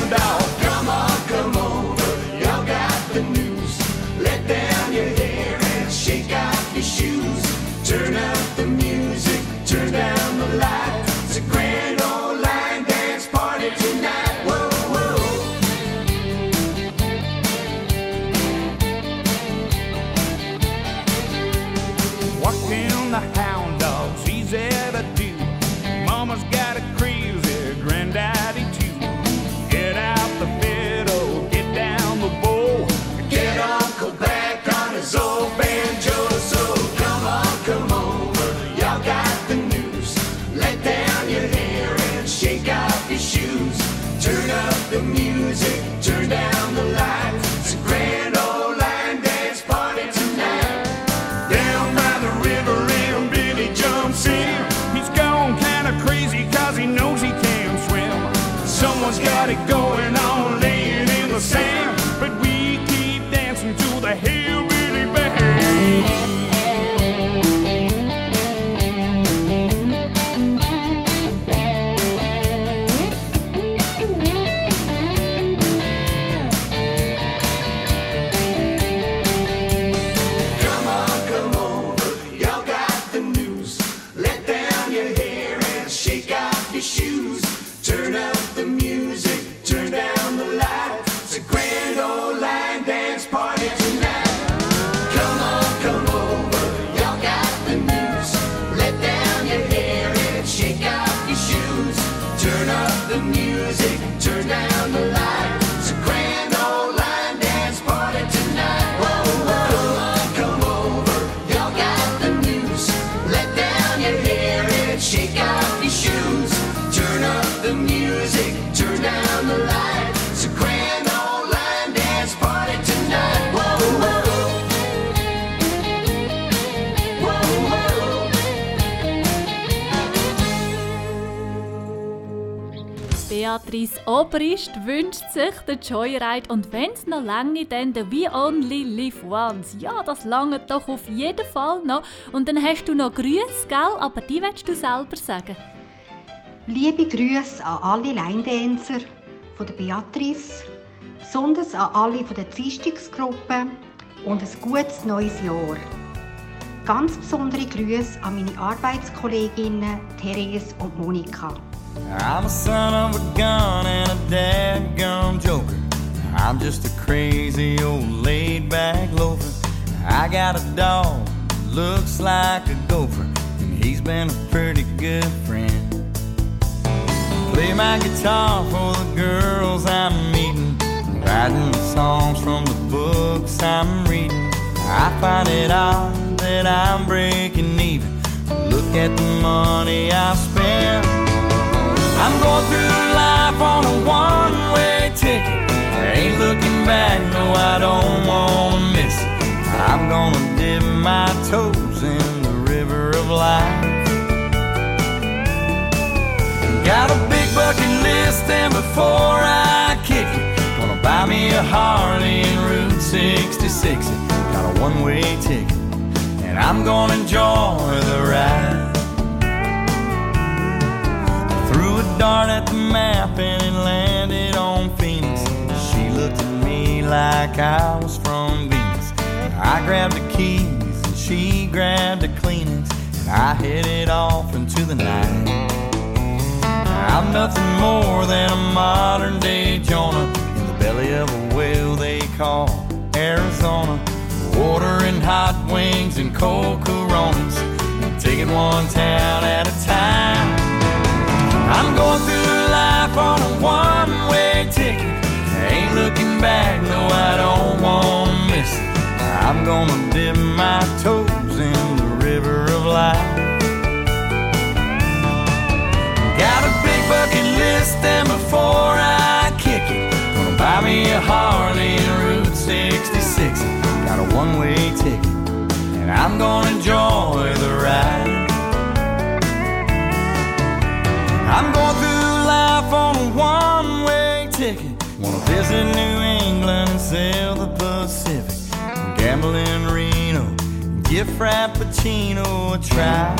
Sich den Joyride und wenn es noch lange, dann der We Only Live Once. Ja, das lange doch auf jeden Fall noch. Und dann hast du noch Grüße, gell? Aber die willst du selber sagen. Liebe Grüße an alle Line-Dancer von der Beatrice, besonders an alle von der Dienstagsgruppe und ein gutes neues Jahr. Ganz besondere Grüße an meine Arbeitskolleginnen Therese und Monika. I'm a son of a gun and a dadgum joker. I'm just a crazy old laid back loafer. I got a dog, that looks like a gopher, and he's been a pretty good friend. Play my guitar for the girls I'm meeting, writing songs from the books I'm reading. I find it odd that I'm breaking even. Look at the money I spend. I'm going through life on a one-way ticket. Ain't looking back, no, I don't wanna miss it. I'm gonna dip my toes in the river of life. Got a big bucket list, and before I kick it, gonna buy me a Harley and Route 66. Got a one-way ticket, and I'm gonna enjoy the ride. Dart at the map and it landed on Phoenix. She looked at me like I was from Venus. I grabbed the keys and she grabbed the Kleenex and I headed off into the night. I'm nothing more than a modern day Jonah in the belly of a whale they call Arizona. Ordering hot wings and cold Coronas, taking one town at a time. I'm going through life on a one-way ticket. Ain't looking back, no, I don't wanna miss it. I'm gonna dip my toes in the river of life. Got a big bucket list, and before I kick it, gonna buy me a Harley and Route 66. Got a one-way ticket, and I'm gonna enjoy the ride. I'm going through life on a one-way ticket. Wanna visit New England and sail the Pacific. Gamble in Reno, give Frappuccino a try.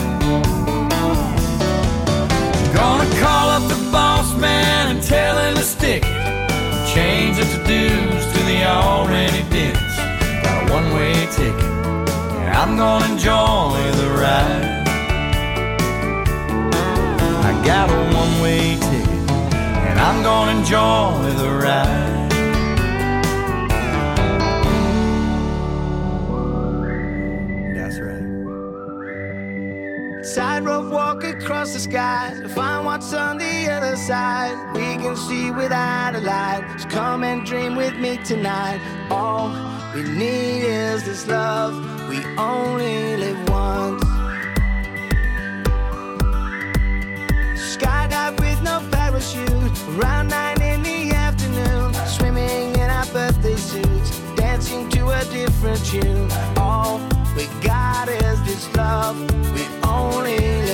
Gonna call up the boss man and tell him to stick it. Change the to-dos to the already did Got a one-way ticket, and I'm gonna enjoy the ride. Got a one-way ticket, and I'm gonna enjoy the ride. That's right. Tightrope walk across the sky to find what's on the other side. We can see without a light. So come and dream with me tonight. All we need is this love. We only live once. Skydive with no parachute. Around nine in the afternoon. Swimming in our birthday suits. Dancing to a different tune. All we got is this love. We only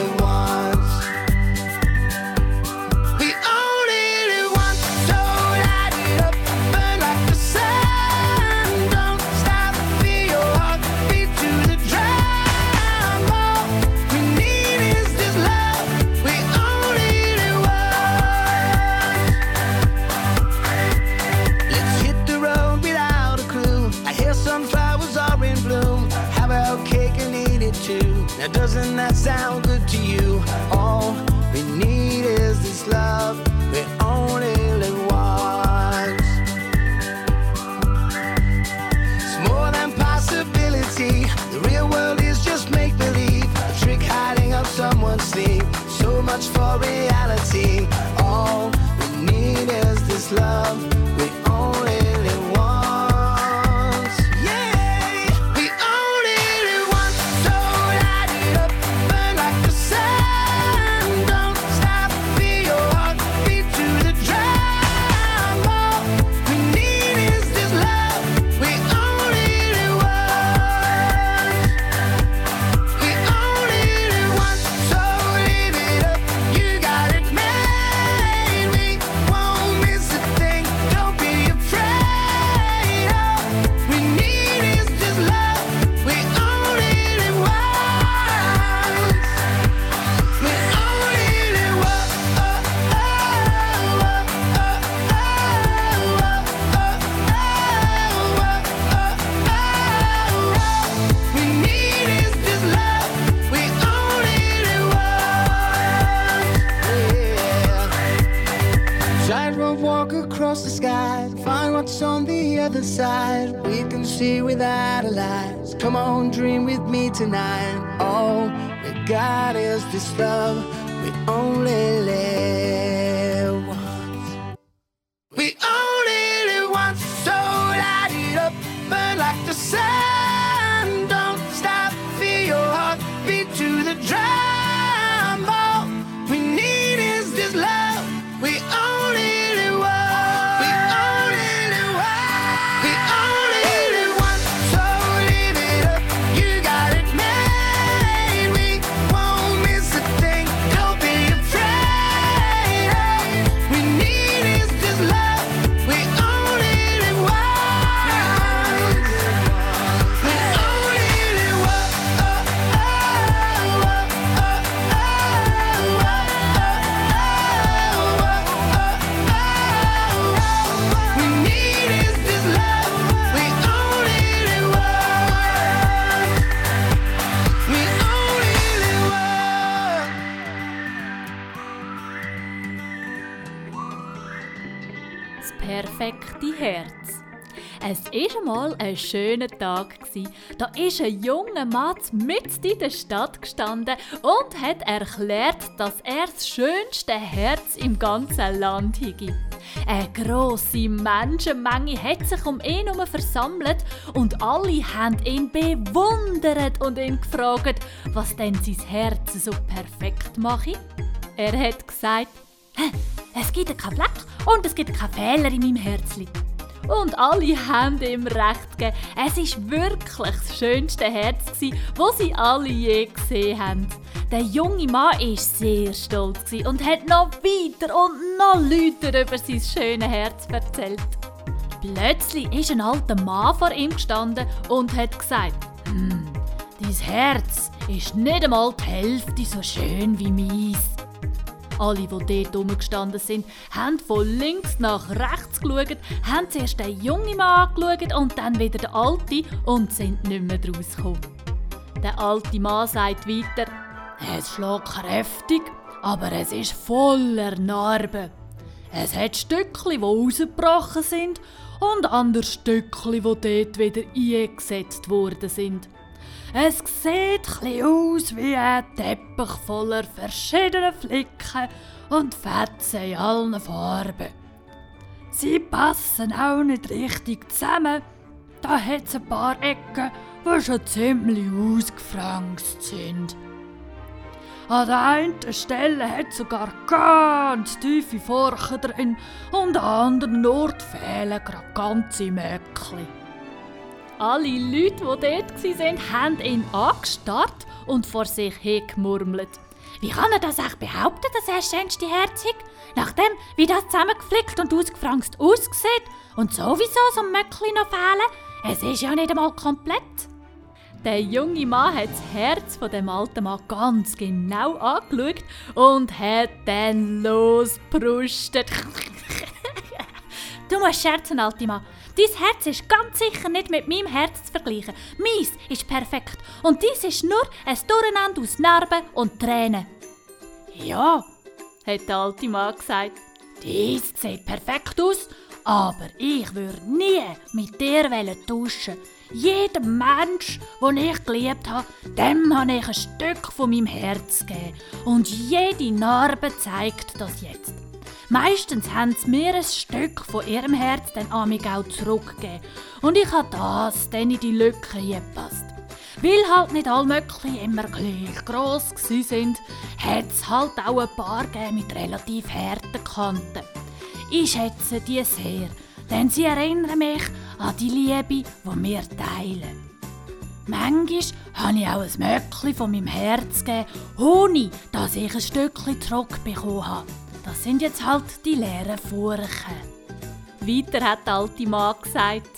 schöner Tag. gsi. Da ist ein junger Mann mitten in der Stadt gestanden und hat erklärt, dass er das schönste Herz im ganzen Land habe. Eine grosse Menschenmenge hat sich um ihn herum versammelt und alle haben ihn bewundert und ihn gefragt, was denn sein Herz so perfekt mache. Er hat gesagt, «Hä, es gibt keinen Fleck und es gibt keinen Fehler in meinem Herzli. Und alle haben ihm recht gegeben. Es ist wirklich das schönste Herz, wo sie alle je gesehen haben. Der junge Mann war sehr stolz und hat noch weiter und noch lauter über sein schönes Herz erzählt. Plötzlich ist ein alter Mann vor ihm gestanden und hat gesagt: Hm, dein Herz ist nicht einmal die Hälfte so schön wie meins. Alle, die dort rumgestanden sind, haben von links nach rechts geschaut, haben zuerst den jungen Mann angeschaut und dann wieder den alten und sind nicht mehr draus gekommen. Der alte Mann sagt weiter, es schlägt kräftig, aber es ist voller Narben. Es hat Stückchen, die rausgebrochen sind und andere Stückchen, die dort wieder eingesetzt worden sind. Es sieht chli aus wie ein Teppich voller verschiedener Flicken und Fetzen in allen Farben. Sie passen auch nicht richtig zusammen. Da hat es ein paar Ecken, die schon ziemlich ausgefranst sind. An der einen Stelle hat es sogar ganz tiefe Furchen drin und an anderen Ort fehlen gerade ganze Mäckchen. Alle Leute, die dort waren, haben ihn angestarrt und vor sich hingemurmelt. Wie kann er das echt behaupten, dass er das schönste Herz hat? Nachdem, wie das zusammengeflickt und ausgefranst aussieht und sowieso so ein Möckchen noch fehlen, es ist ja nicht einmal komplett. Der junge Mann hat das Herz von dem alten Mann ganz genau angeschaut und hat dann losgeprustet. <laughs> du musst scherzen, alter Mann. Dein Herz ist ganz sicher nicht mit meinem Herz zu vergleichen. Meins ist perfekt und dies ist nur ein Durcheinander aus Narben und Tränen. Ja, hat der alte Mann gesagt. Dies sieht perfekt aus, aber ich würde nie mit dir tauschen. Jedem Mensch, den ich geliebt habe, dem habe ich ein Stück von meinem Herz gegeben. Und jede Narbe zeigt das jetzt. Meistens haben sie mir ein Stück von ihrem Herz dann amig auch zurückgegeben. Und ich habe das dann in die Lücke gepasst. Weil halt nicht alle Möckchen immer gleich gross sind, hat es halt auch ein paar mit relativ harten Kanten. Ich schätze die sehr, denn sie erinnern mich an die Liebe, die wir teilen. Manchmal habe ich auch ein Möckchen von meinem Herz gegeben, ohne dass ich ein Stückchen zurückbekommen habe. Das sind jetzt halt die leeren Furchen. Weiter hat der alte Mann gesagt,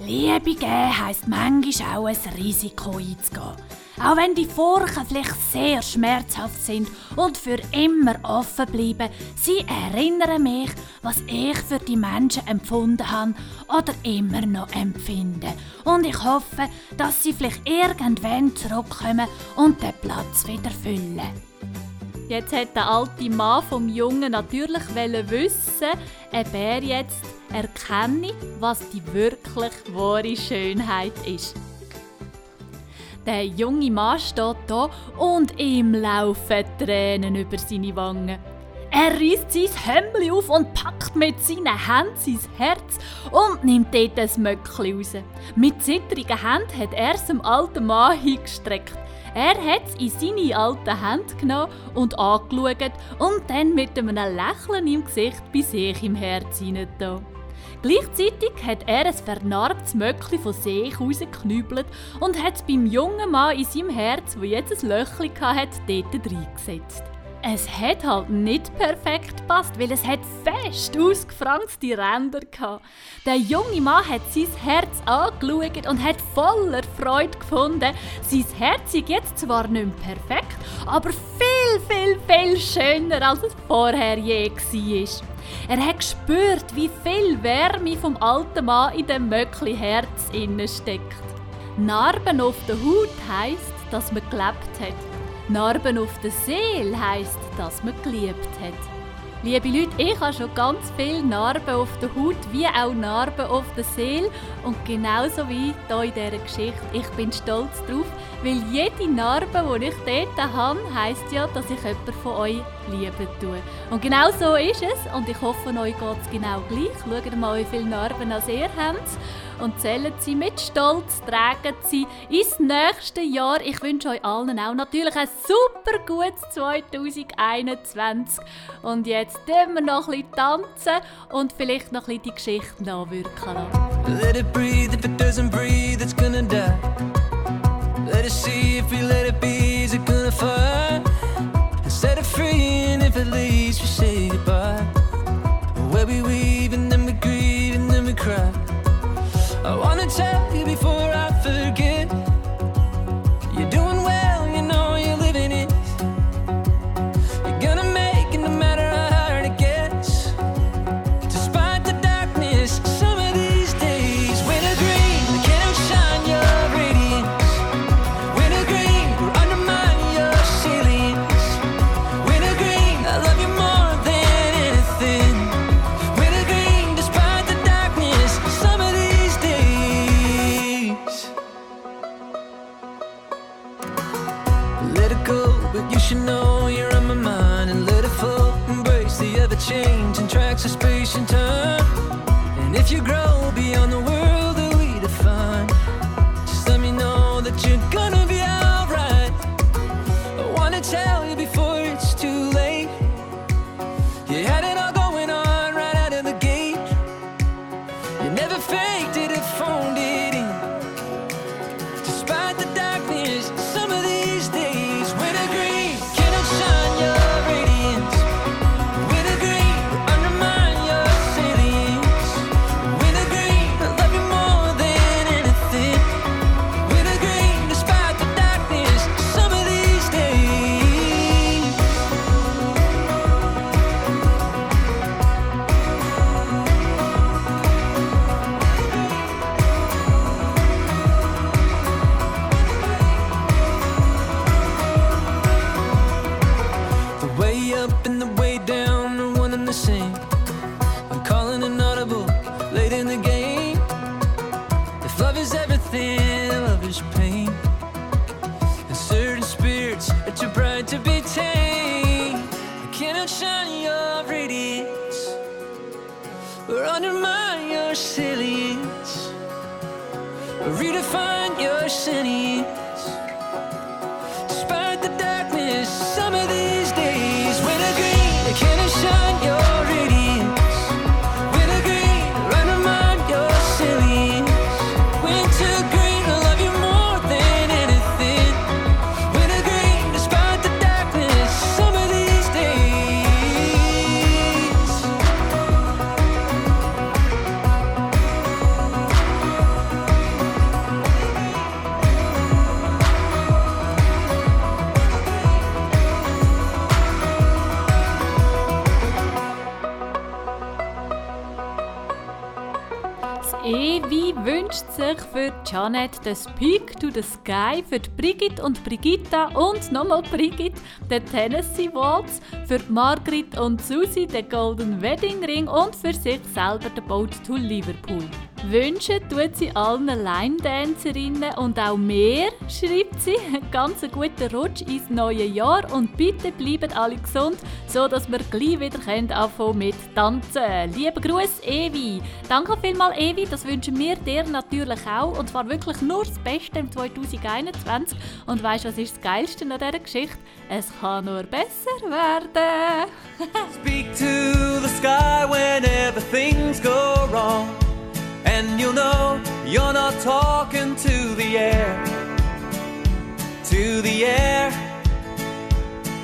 Liebe geben heisst manchmal auch ein Risiko einzugehen. Auch wenn die Furchen vielleicht sehr schmerzhaft sind und für immer offen bleiben, sie erinnern mich, was ich für die Menschen empfunden habe oder immer noch empfinde. Und ich hoffe, dass sie vielleicht irgendwann zurückkommen und den Platz wieder füllen. Jetzt hat der alte Mann vom Jungen natürlich wissen, ob er jetzt erkenne, was die wirklich wahre Schönheit ist. Der junge Mann steht da und ihm laufen Tränen über seine Wangen. Er reißt sein Hemdli auf und packt mit seinen Händen sein Herz und nimmt dort ein Möckli raus. Mit zittrigen Händen hat er es dem alten Mann hingestreckt. Er hat es in seine alten Hände genommen und angeschaut und dann mit einem Lächeln im Gesicht bei sich im Herz hineingetan. Gleichzeitig hat er ein vernarbtes Möckli von sich rausgeknübelt und hat es beim jungen Mann in seinem Herz, wo jetzt ein Löchli hatte, dort reingesetzt. Es hat halt nicht perfekt gepasst, weil es hat fest ausgefranste Ränder hatte. Der junge Mann hat sein Herz angeschaut und hat voller Freude gefunden, sein Herz ist jetzt zwar nicht perfekt, aber viel, viel, viel schöner, als es vorher je war. Er hat gespürt, wie viel Wärme vom alten Mann in dem Möckli Herz steckt. Narben auf der Haut heisst, dass man gelebt hat. Narben auf der Seele heisst, dass man geliebt hat. Liebe Leute, ich habe schon ganz viele Narben auf der Haut, wie auch Narben auf der Seele. Und genauso wie hier in dieser Geschichte. Ich bin stolz drauf, weil jede Narbe, die ich dort habe, heisst ja, dass ich jemanden von euch lieben tue. Und genau so ist es. Und ich hoffe, euch geht es genau gleich. Schaut mal, wie viele Narben ihr habt. Und zählen sie mit Stolz, tragen sie ins nächste Jahr. Ich wünsche euch allen auch natürlich ein super gutes 2021. Und jetzt tun wir noch ein bisschen tanzen und vielleicht noch ein bisschen die Geschichte nachwirken. Let it breathe, if it doesn't breathe, it's gonna die. Let it see, if we let it be, is it gonna fire? Instead of free, and if it leaves, we say goodbye. Where we weave, and then we grieve, and then we cry. I wanna tell you before I forget. If you grow beyond the world that we define, just let me know that you're gonna silly Janet das Peak to the Sky, für Brigitte und Brigitta und nochmal Brigitte den Tennessee Waltz, für Margrit und Susi den Golden Wedding Ring und für sich selber den Boat to Liverpool. Wünschen tut sie allen Line-Dancerinnen und auch mehr, schreibt sie. <laughs> Ganz einen guten Rutsch ins neue Jahr und bitte bleibt alle gesund, so dass wir gleich wieder können anfangen mit tanzen. Lieber Gruß, Evi. Danke vielmals, Evi. Das wünschen wir dir natürlich auch. Und zwar wirklich nur das Beste im 2021. Und weißt du, was ist das Geilste an dieser Geschichte? Es kann nur besser werden. <laughs> Speak to the sky whenever things go wrong. And you'll know you're not talking to the air. To the air.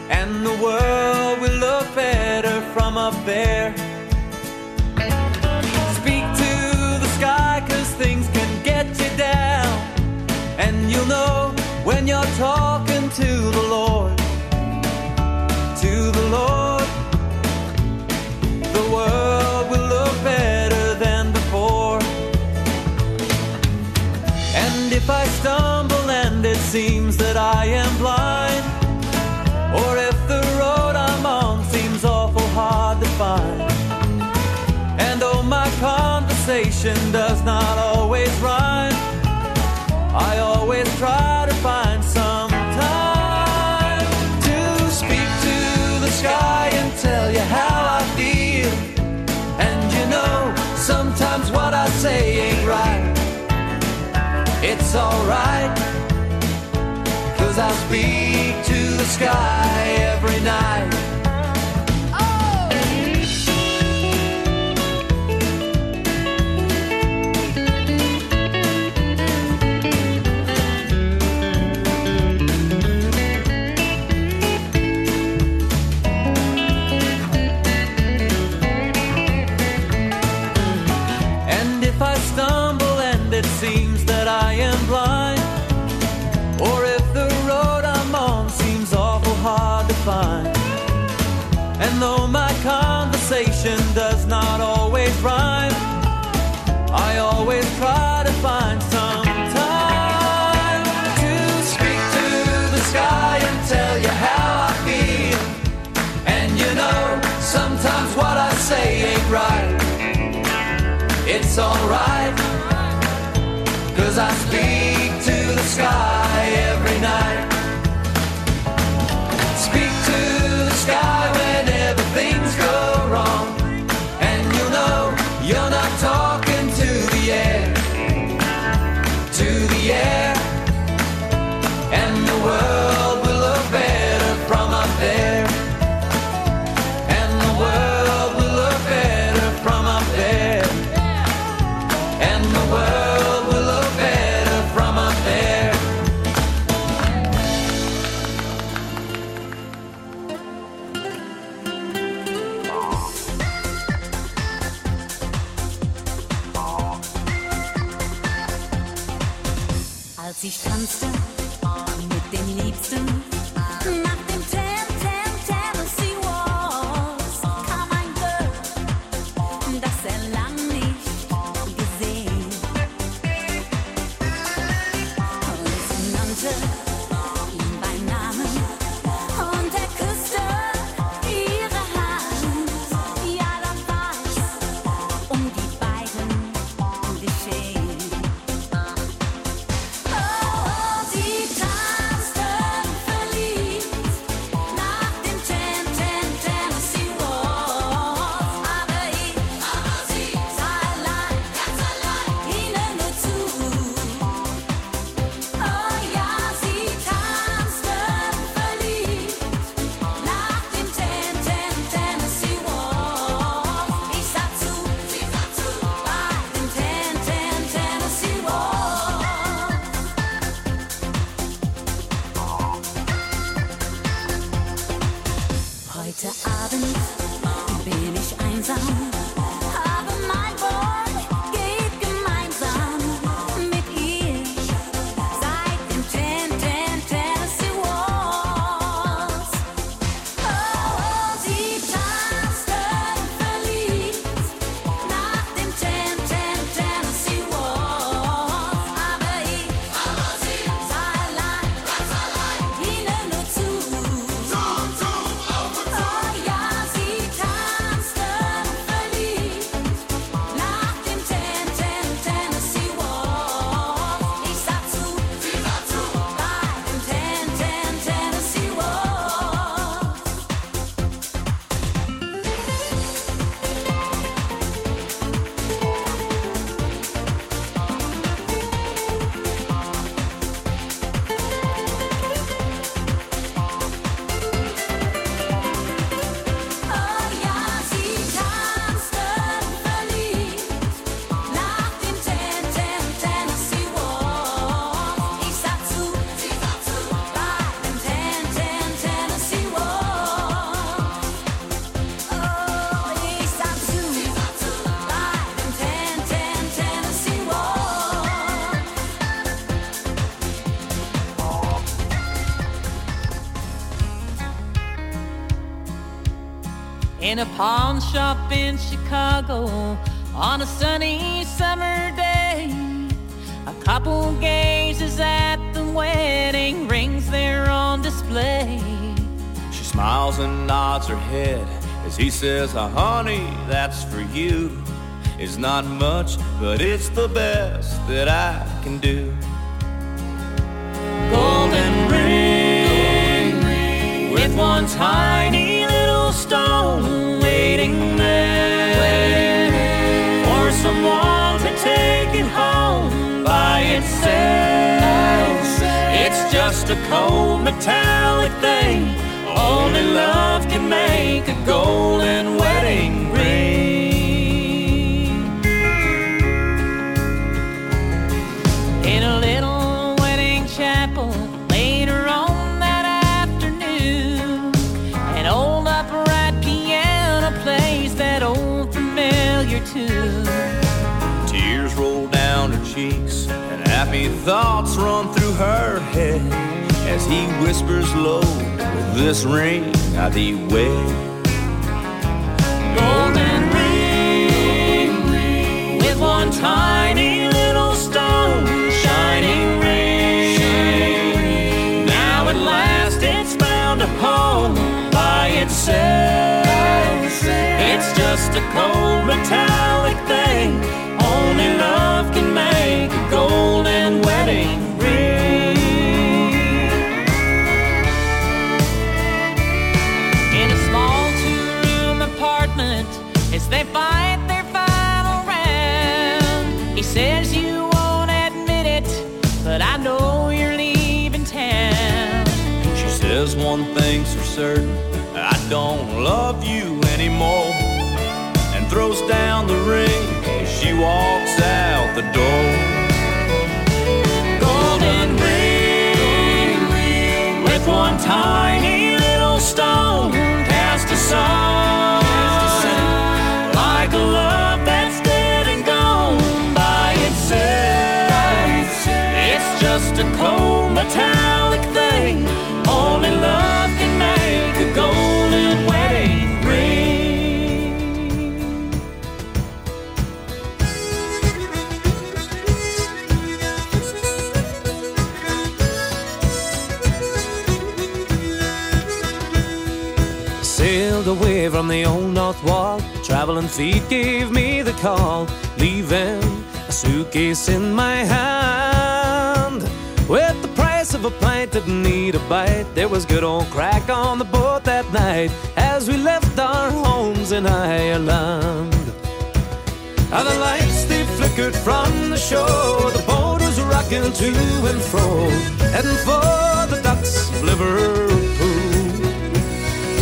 And the world will look better from up there. Speak to the sky, cause things can get you down. And you'll know when you're talking to the Lord. If I stumble and it seems that I am blind, or if the road I'm on seems awful hard to find, and though my conversation does not always rhyme, I always try to find some time to speak to the sky and tell you how I feel. And you know, sometimes what I say ain't right. It's alright, cause I speak to the sky every night. In a pawn shop in Chicago on a sunny summer day. A couple gazes at the wedding rings there on display. She smiles and nods her head as he says, "Ah, honey, that's for you. It's not much, but it's the best that I can do. Golden ring with one tiny stone waiting there for someone to take it home by itself. It's just a cold metallic thing. Only love can make a golden wedding ring. Thoughts run through her head as he whispers low, With this ring I thee wed. golden ring with one tiny little stone shining ring. Now at last it's found a home by itself. It's just a cold metallic thing. Certain I don't love you anymore. And throws down the ring as she walks out the door. Golden ring with one tiny little stone cast aside, from the old north wall. Traveling feet gave me the call. Leaving a suitcase in my hand. With the price of a pint, didn't need a bite. There was good old crack on the boat that night as we left our homes in Ireland. Now the lights they flickered from the shore. The boat was rocking to and fro, heading for the docks of Liverpool.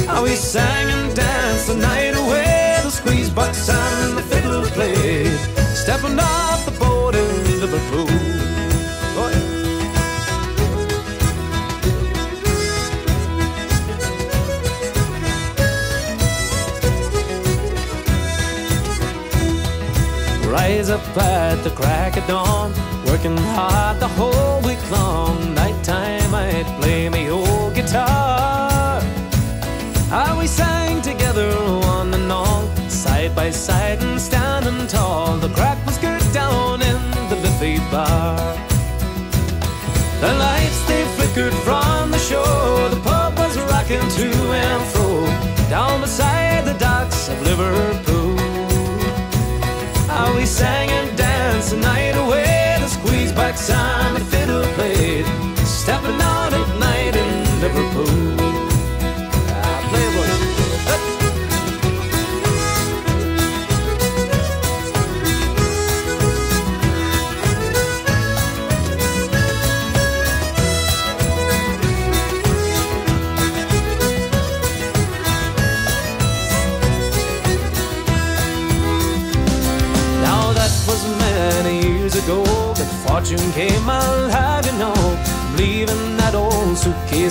How we sang and danced the night away. The squeeze box and the fiddle played. Stepping off the boat in Liverpool. Rise up at the crack of dawn, working hard the whole week long. By side and standing tall. The crack was good down in the Liffey bar. The lights they flickered from the shore. The pub was rocking to and fro down beside the docks of Liverpool. How we sang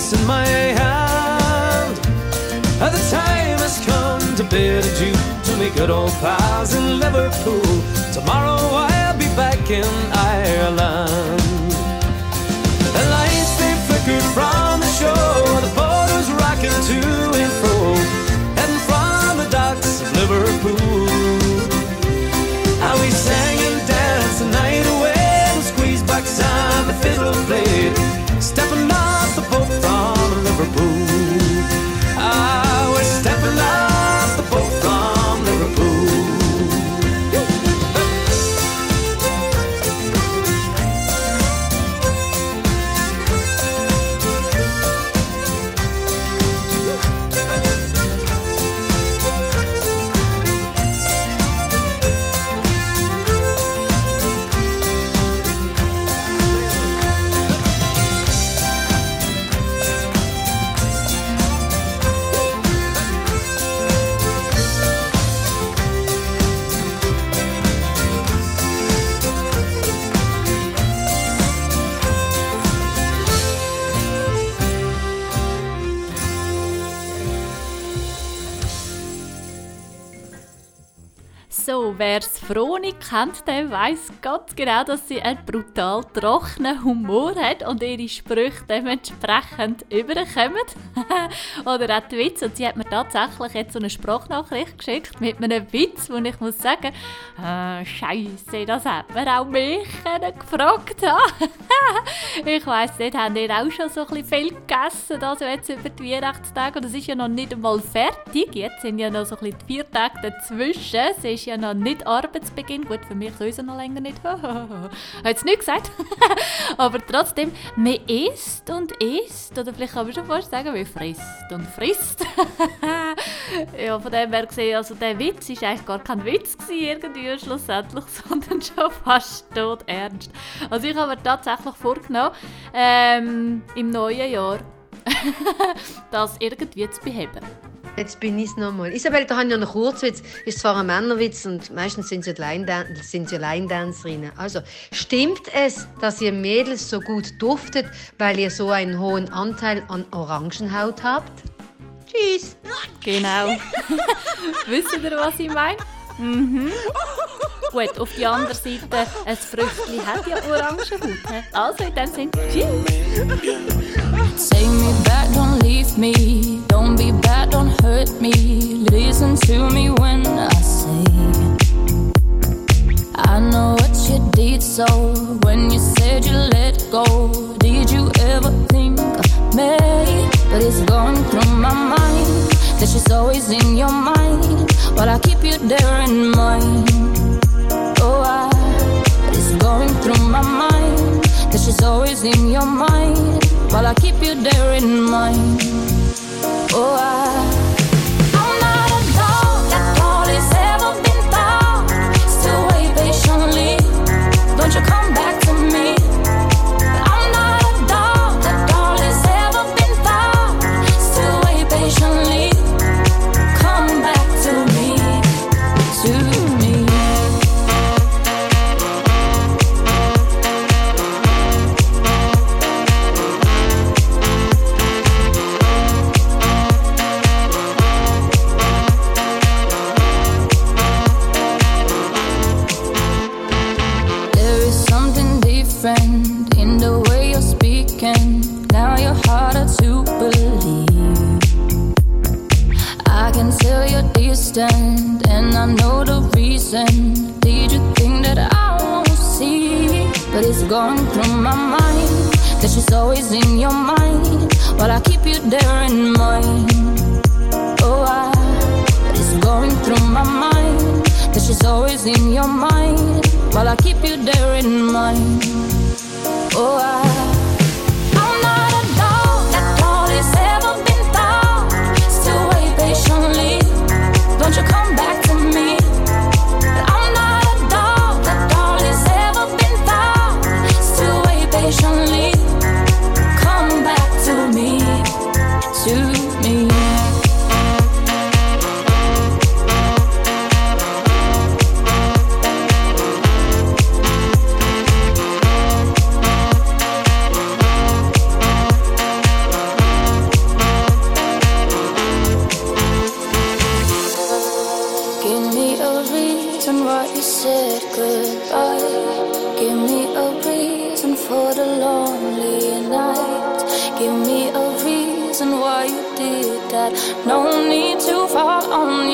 place in my hand. And the time has come to bid adieu to me good old pals in Liverpool. Tomorrow I'll be back in Ireland. The lights they flickered from the shore, the boat rocking to and fro, and from the docks of Liverpool. How we sang and danced the night away, the squeezed back on the fiddle played. Liverpool. houver Froni kennt, der weiß ganz genau, dass sie einen brutal trockenen Humor hat und ihre Sprüche dementsprechend überkommen. <laughs> Oder auch die Witze. Und sie hat mir tatsächlich jetzt so eine Sprachnachricht geschickt mit einem Witz, wo ich muss sagen, äh, Scheiße, das hat man auch mich können gefragt. <laughs> ich weiss nicht, haben ihr auch schon so ein viel gegessen, also jetzt über die Weihnachtstage? Und es ist ja noch nicht einmal fertig. Jetzt sind ja noch so ein bisschen die vier Tage dazwischen. Es ist ja noch nicht Arbeitsbeginn. Gut, für mich sowieso noch länger nicht. <laughs> Hat es nicht gesagt. <laughs> Aber trotzdem, man isst und isst. Oder vielleicht kann man schon fast sagen, man frisst und frisst. <laughs> ja, von dem her gesehen, also der Witz ist eigentlich gar kein Witz gewesen, irgendwie schlussendlich, sondern schon fast tot ernst. Also ich habe mir tatsächlich vorgenommen, ähm, im neuen Jahr das irgendwie zu beheben. Jetzt bin ich es nochmal. Isabel, da habe ich noch einen Kurzwitz. Ist zwar ein Männerwitz und meistens sind sie, Line-Dancerinnen. Also, stimmt es, dass ihr Mädels so gut duftet, weil ihr so einen hohen Anteil an Orangenhaut habt? Tschüss. Genau. <laughs> Wisst ihr, was ich meine? Mhm. Gut, auf die andere Seite, ein Früchtchen hat ja Orangenhaut. hä? Also in dem Sinne, tschüss. Take me back, don't leave me. Don't be bad, don't hurt me. Listen to me when I say. I know what you did, so when you said you let go, did you ever think of me? But it's going through my mind that she's always in your mind. But I keep you there in mind. Oh, I, it's going through my mind that she's always in your mind. While I keep you there in mind. Oh, I. going through my mind that she's always in your mind. While I keep you there in mind. Oh, I. It's going through my mind that she's always in your mind. While I keep you there in mind. Oh, I. called on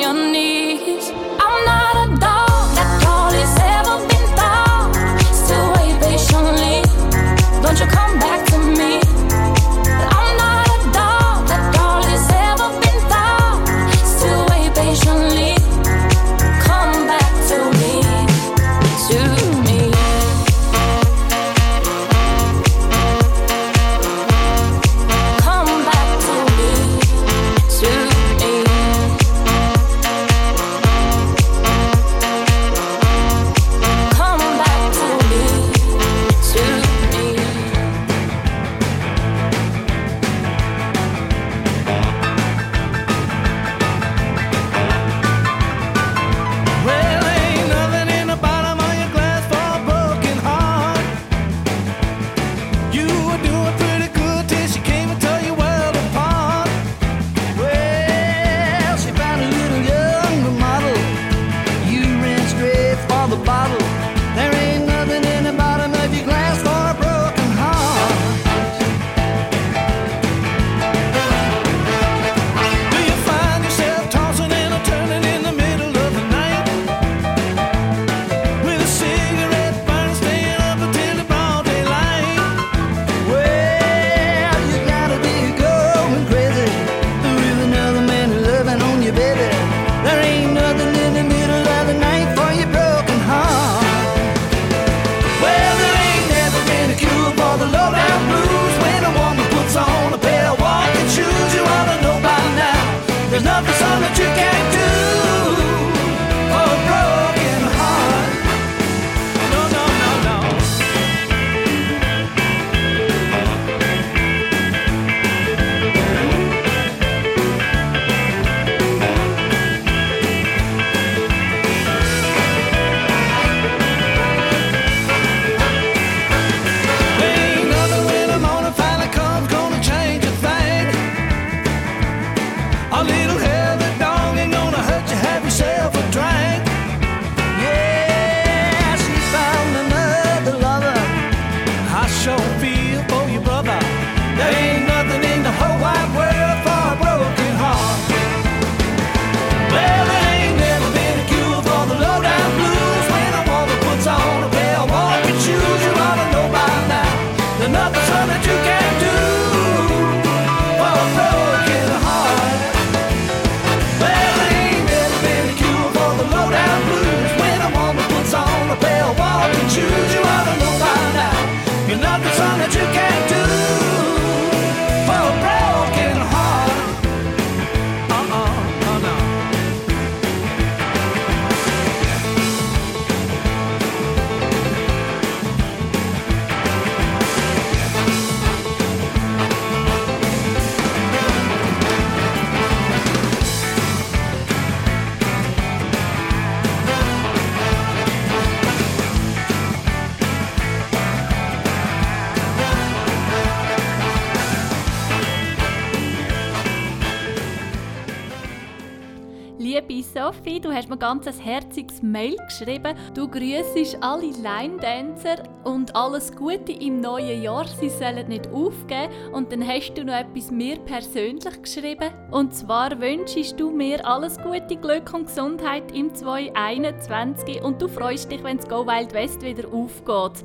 hast mir ganz ein herziges Mail geschrieben. Du grüßest alle Line-Dancer und alles Gute im neuen Jahr. Sie sollen nicht aufgeben. Und dann hast du noch etwas mir persönlich geschrieben. Und zwar wünschst du mir alles Gute, Glück und Gesundheit im 2021 und du freust dich, wenn das Go Wild West wieder aufgeht.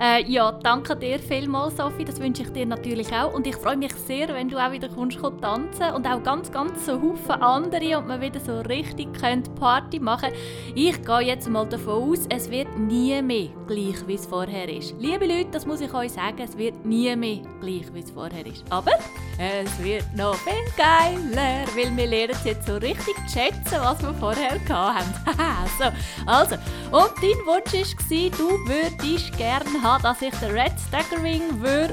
Äh, ja, danke dir vielmals, Sophie. Das wünsche ich dir natürlich auch. Und ich freue mich sehr, wenn du auch wieder kommst, kommst tanzen und auch ganz, ganz so Haufen andere und wir wieder so richtig können Party machen Ich gehe jetzt mal davon aus, es wird nie mehr gleich, wie es vorher ist. Liebe Leute, das muss ich euch sagen, es wird nie mehr gleich, wie es vorher ist. Aber es wird noch viel geiler, weil wir lernen jetzt so richtig schätzen, was wir vorher hatten. <laughs> so, also, und dein Wunsch war, du würdest gerne haben, dass ich den Red Staggering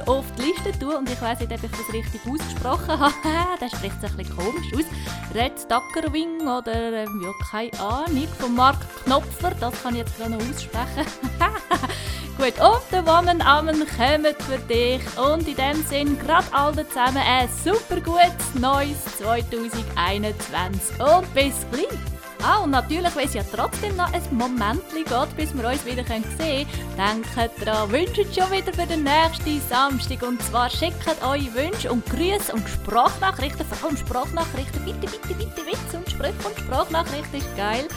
auf die Liste tue und ich weiß nicht, ob ich das richtig ausgesprochen habe. <laughs> das spricht sich ein bisschen komisch aus. Red Stackerwing oder ähm, ja, keine Ahnung, von Mark Knopfler, das kann ich jetzt gerade noch aussprechen. <laughs> Gut, und der Woman Amen kommen für dich. Und in dem Sinn, gerade alle zusammen ein super gutes neues 2021. Und bis gleich! Ah, und natürlich, weil es ja trotzdem noch ein Moment geht, bis wir uns wieder sehen können, denkt dran, wünscht schon wieder für den nächsten Samstag. Und zwar schickt euch Wünsche und Grüße und Sprachnachrichten, vor allem Sprachnachrichten, bitte, bitte, bitte, Witz und Sprüche und Sprachnachrichten ist geil.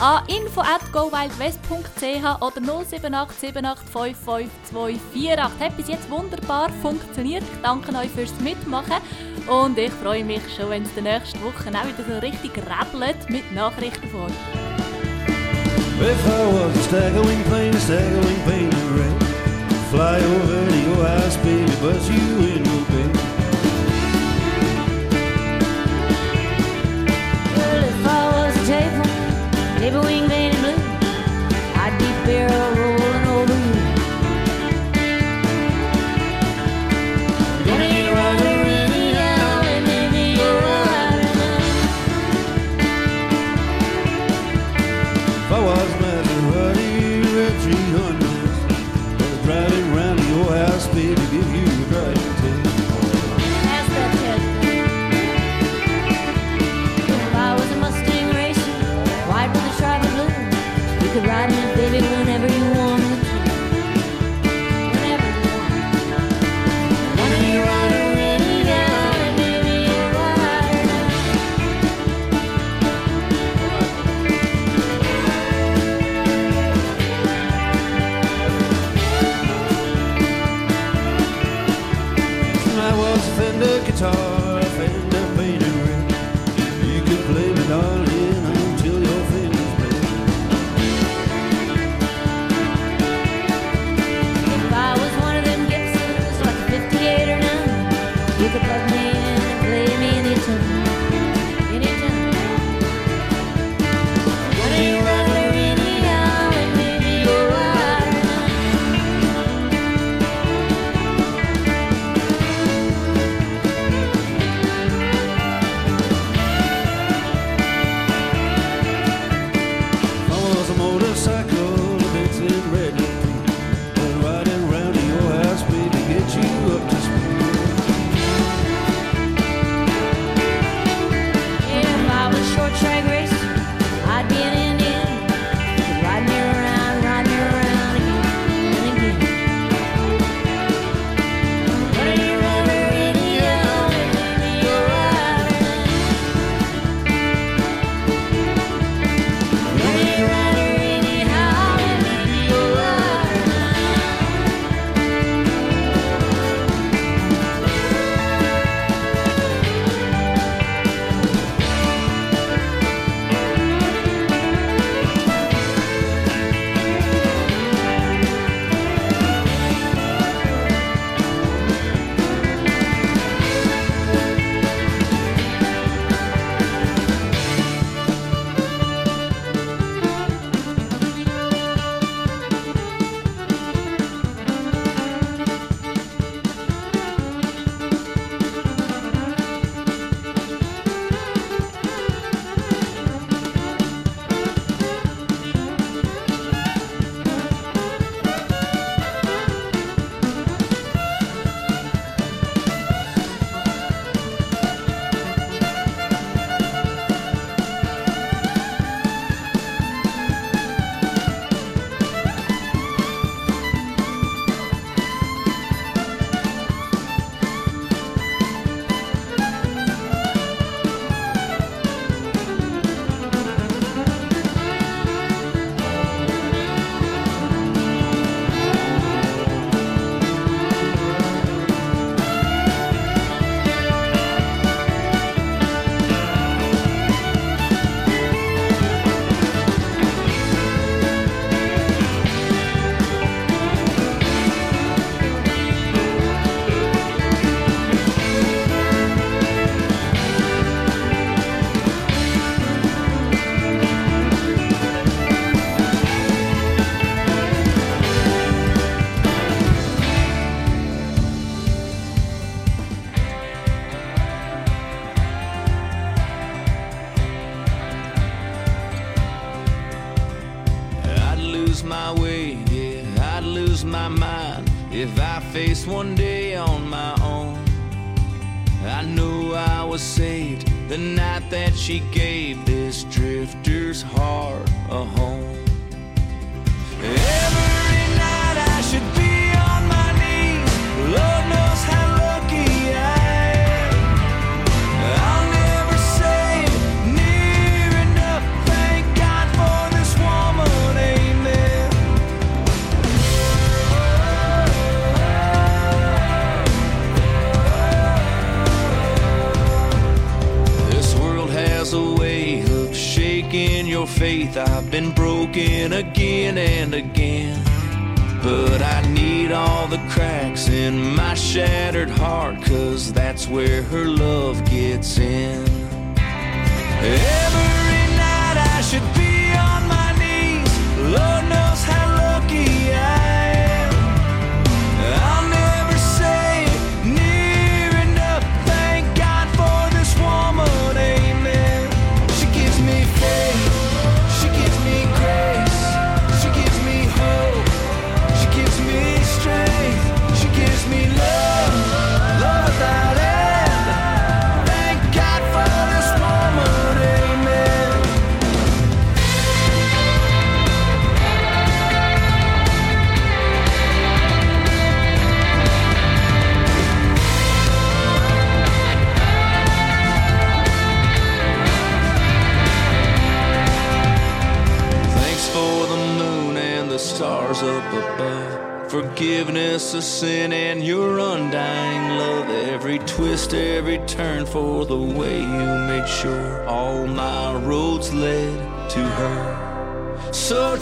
An info at gowildwest.ch oder 07878552248. Hat bis jetzt wunderbar funktioniert. Ich danke euch fürs Mitmachen und ich freue mich schon, wenn es die nächste Woche auch wieder so richtig rappelt mit Nachrichten von euch. If I was a staggering plane, a staggering plane red, fly over to your baby, but you in your bed. Table wing and blue, I'd be barrel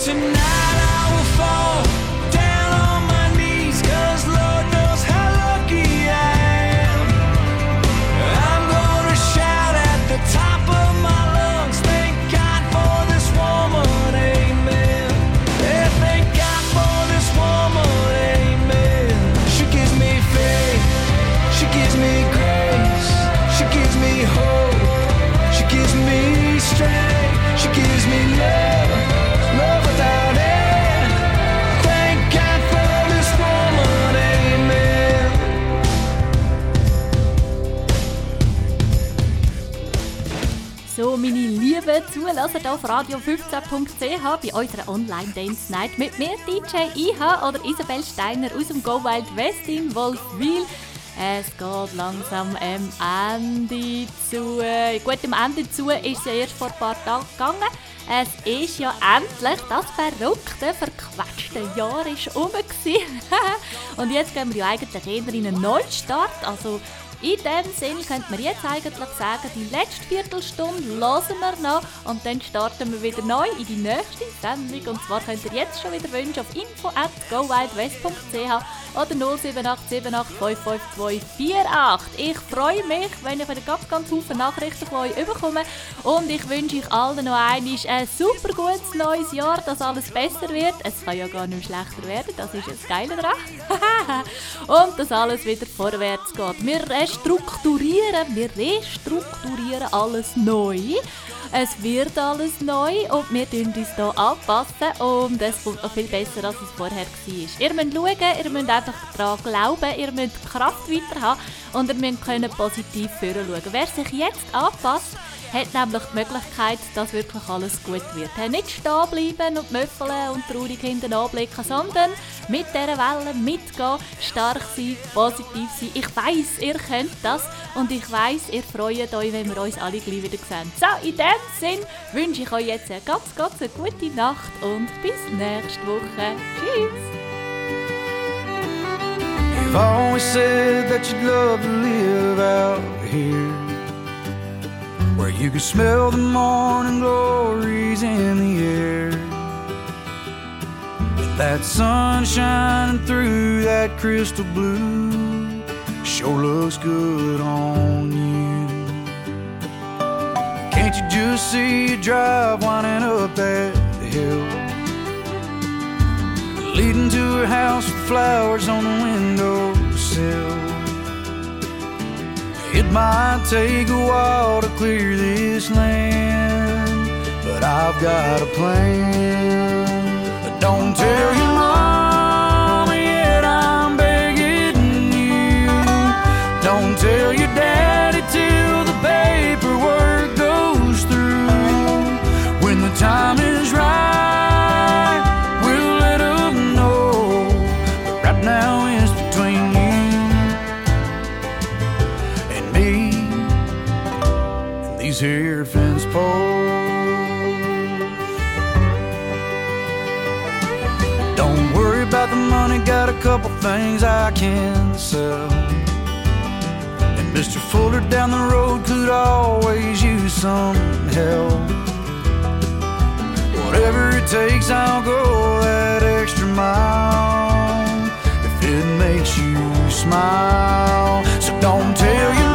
tonight radio15.ch bei unserer Online-Dance Night mit mir, DJ IH oder Isabel Steiner aus dem Go Wild West in Wolfwil. Es geht langsam am Ende zu. Gut, am Ende zu ist es ja erst vor ein paar Tagen gegangen. Es ist ja endlich das verrückte, verquetschte Jahr ist gewesen. <laughs> Und jetzt gehen wir ja eigentlich eher in einen Neustart. Also in dem Sinn könnte man jetzt eigentlich sagen, die letzte Viertelstunde hören wir noch und dann starten wir wieder neu in die nächste Sendung. Und zwar könnt ihr jetzt schon wieder wünschen auf info at gowildwest.ch oder 078755248. Ich freue mich, wenn ich wieder ganz, ganz viele Nachrichten von euch bekomme und ich wünsche euch allen noch einmal ein super gutes neues Jahr, dass alles besser wird. Es kann ja gar nicht schlechter werden, das ist das Geile daran. und dass alles wieder vorwärts geht. Wir restrukturieren, wir restrukturieren alles neu. Es wird alles neu und wir tun uns hier anpassen und es kommt noch viel besser, als es vorher war. Ihr müsst schauen, ihr müsst einfach daran glauben, ihr müsst Kraft weiter haben und ihr müsst positiv schauen. Wer sich jetzt anpasst, hat nämlich die Möglichkeit, dass wirklich alles gut wird. Nicht stehen bleiben und möffeln und traurig hinten anblicken, sondern mit dieser Welle mitgehen, stark sein, positiv sein. Ich weiß, ihr könnt das und ich weiß, ihr freut euch, wenn wir uns alle gleich wieder sehen. So, in dem Sinn wünsche ich euch jetzt eine ganz, ganz eine gute Nacht und bis nächste Woche. Tschüss! You've always said that you'd love to live out here Where you can smell the morning glories in the air. And that sun shining through that crystal blue Sure looks good on you. Can't you just see you drive winding up that hill? Leading to her house with flowers on the windowsill. It might take a while to clear this land, but I've got a plan. Don't tell your mama about the money, got a couple things I can sell. And Mr. Fuller down the road could always use some help. Whatever it takes, I'll go that extra mile if it makes you smile. So don't tell your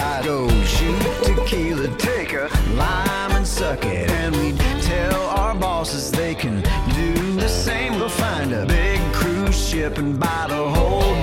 I go shoot tequila, take a lime and suck it. And we'd tell our bosses they can do the same. We'll find a big cruise ship and buy the whole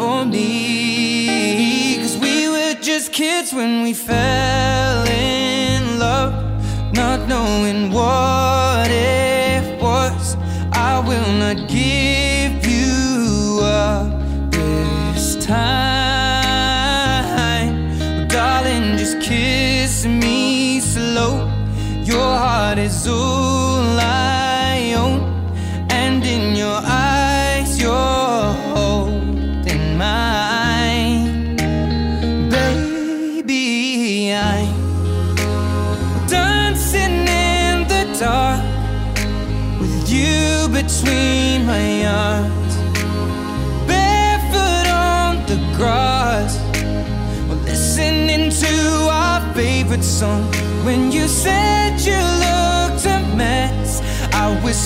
for me. Cause we were just kids when we fell.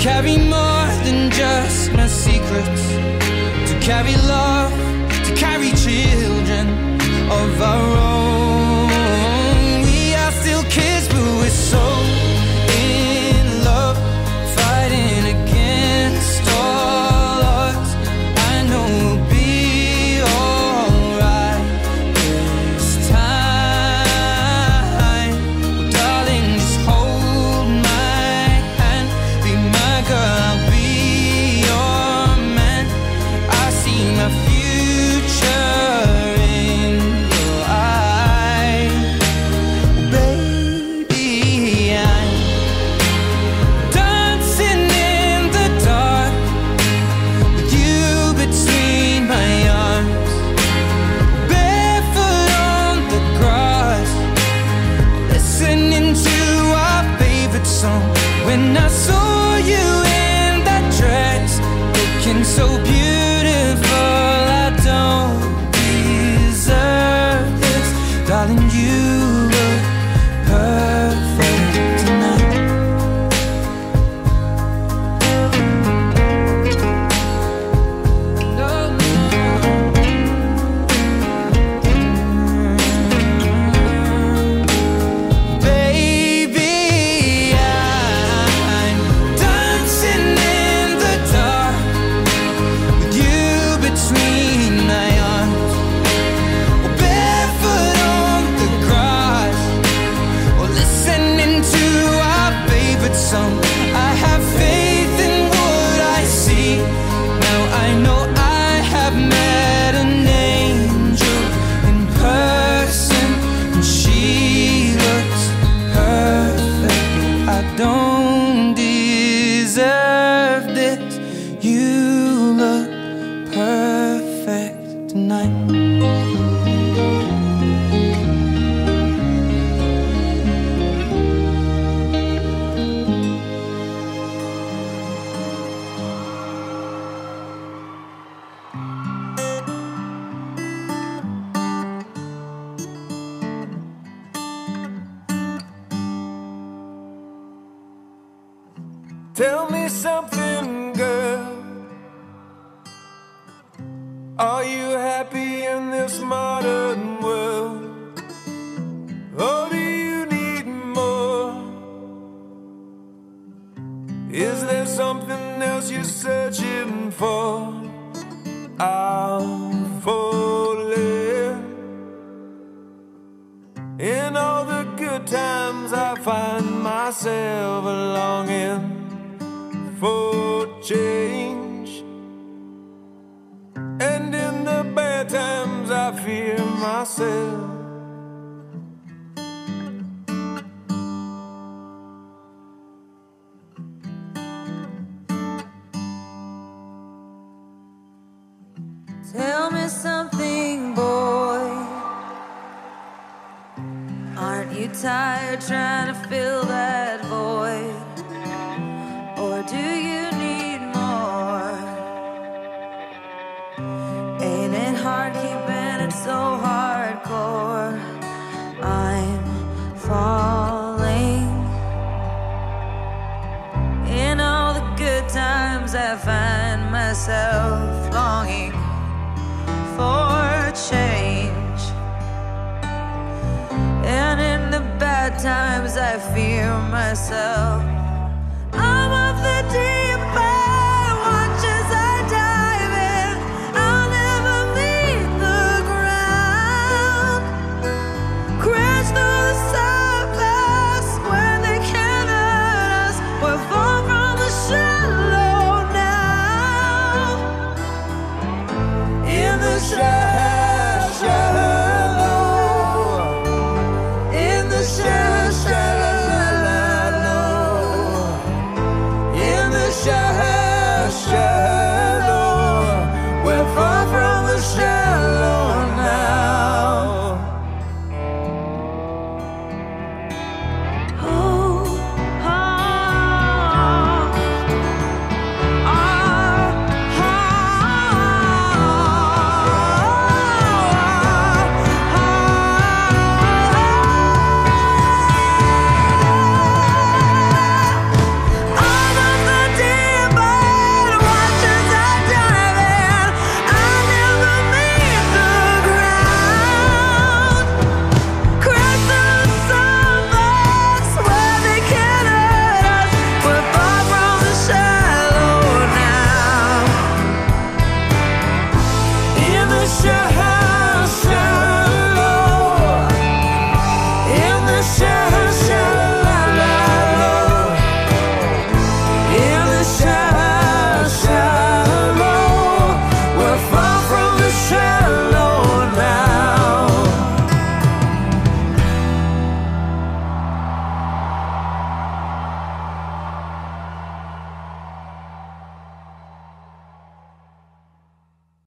carry more than just my secrets, to carry love. so beautiful.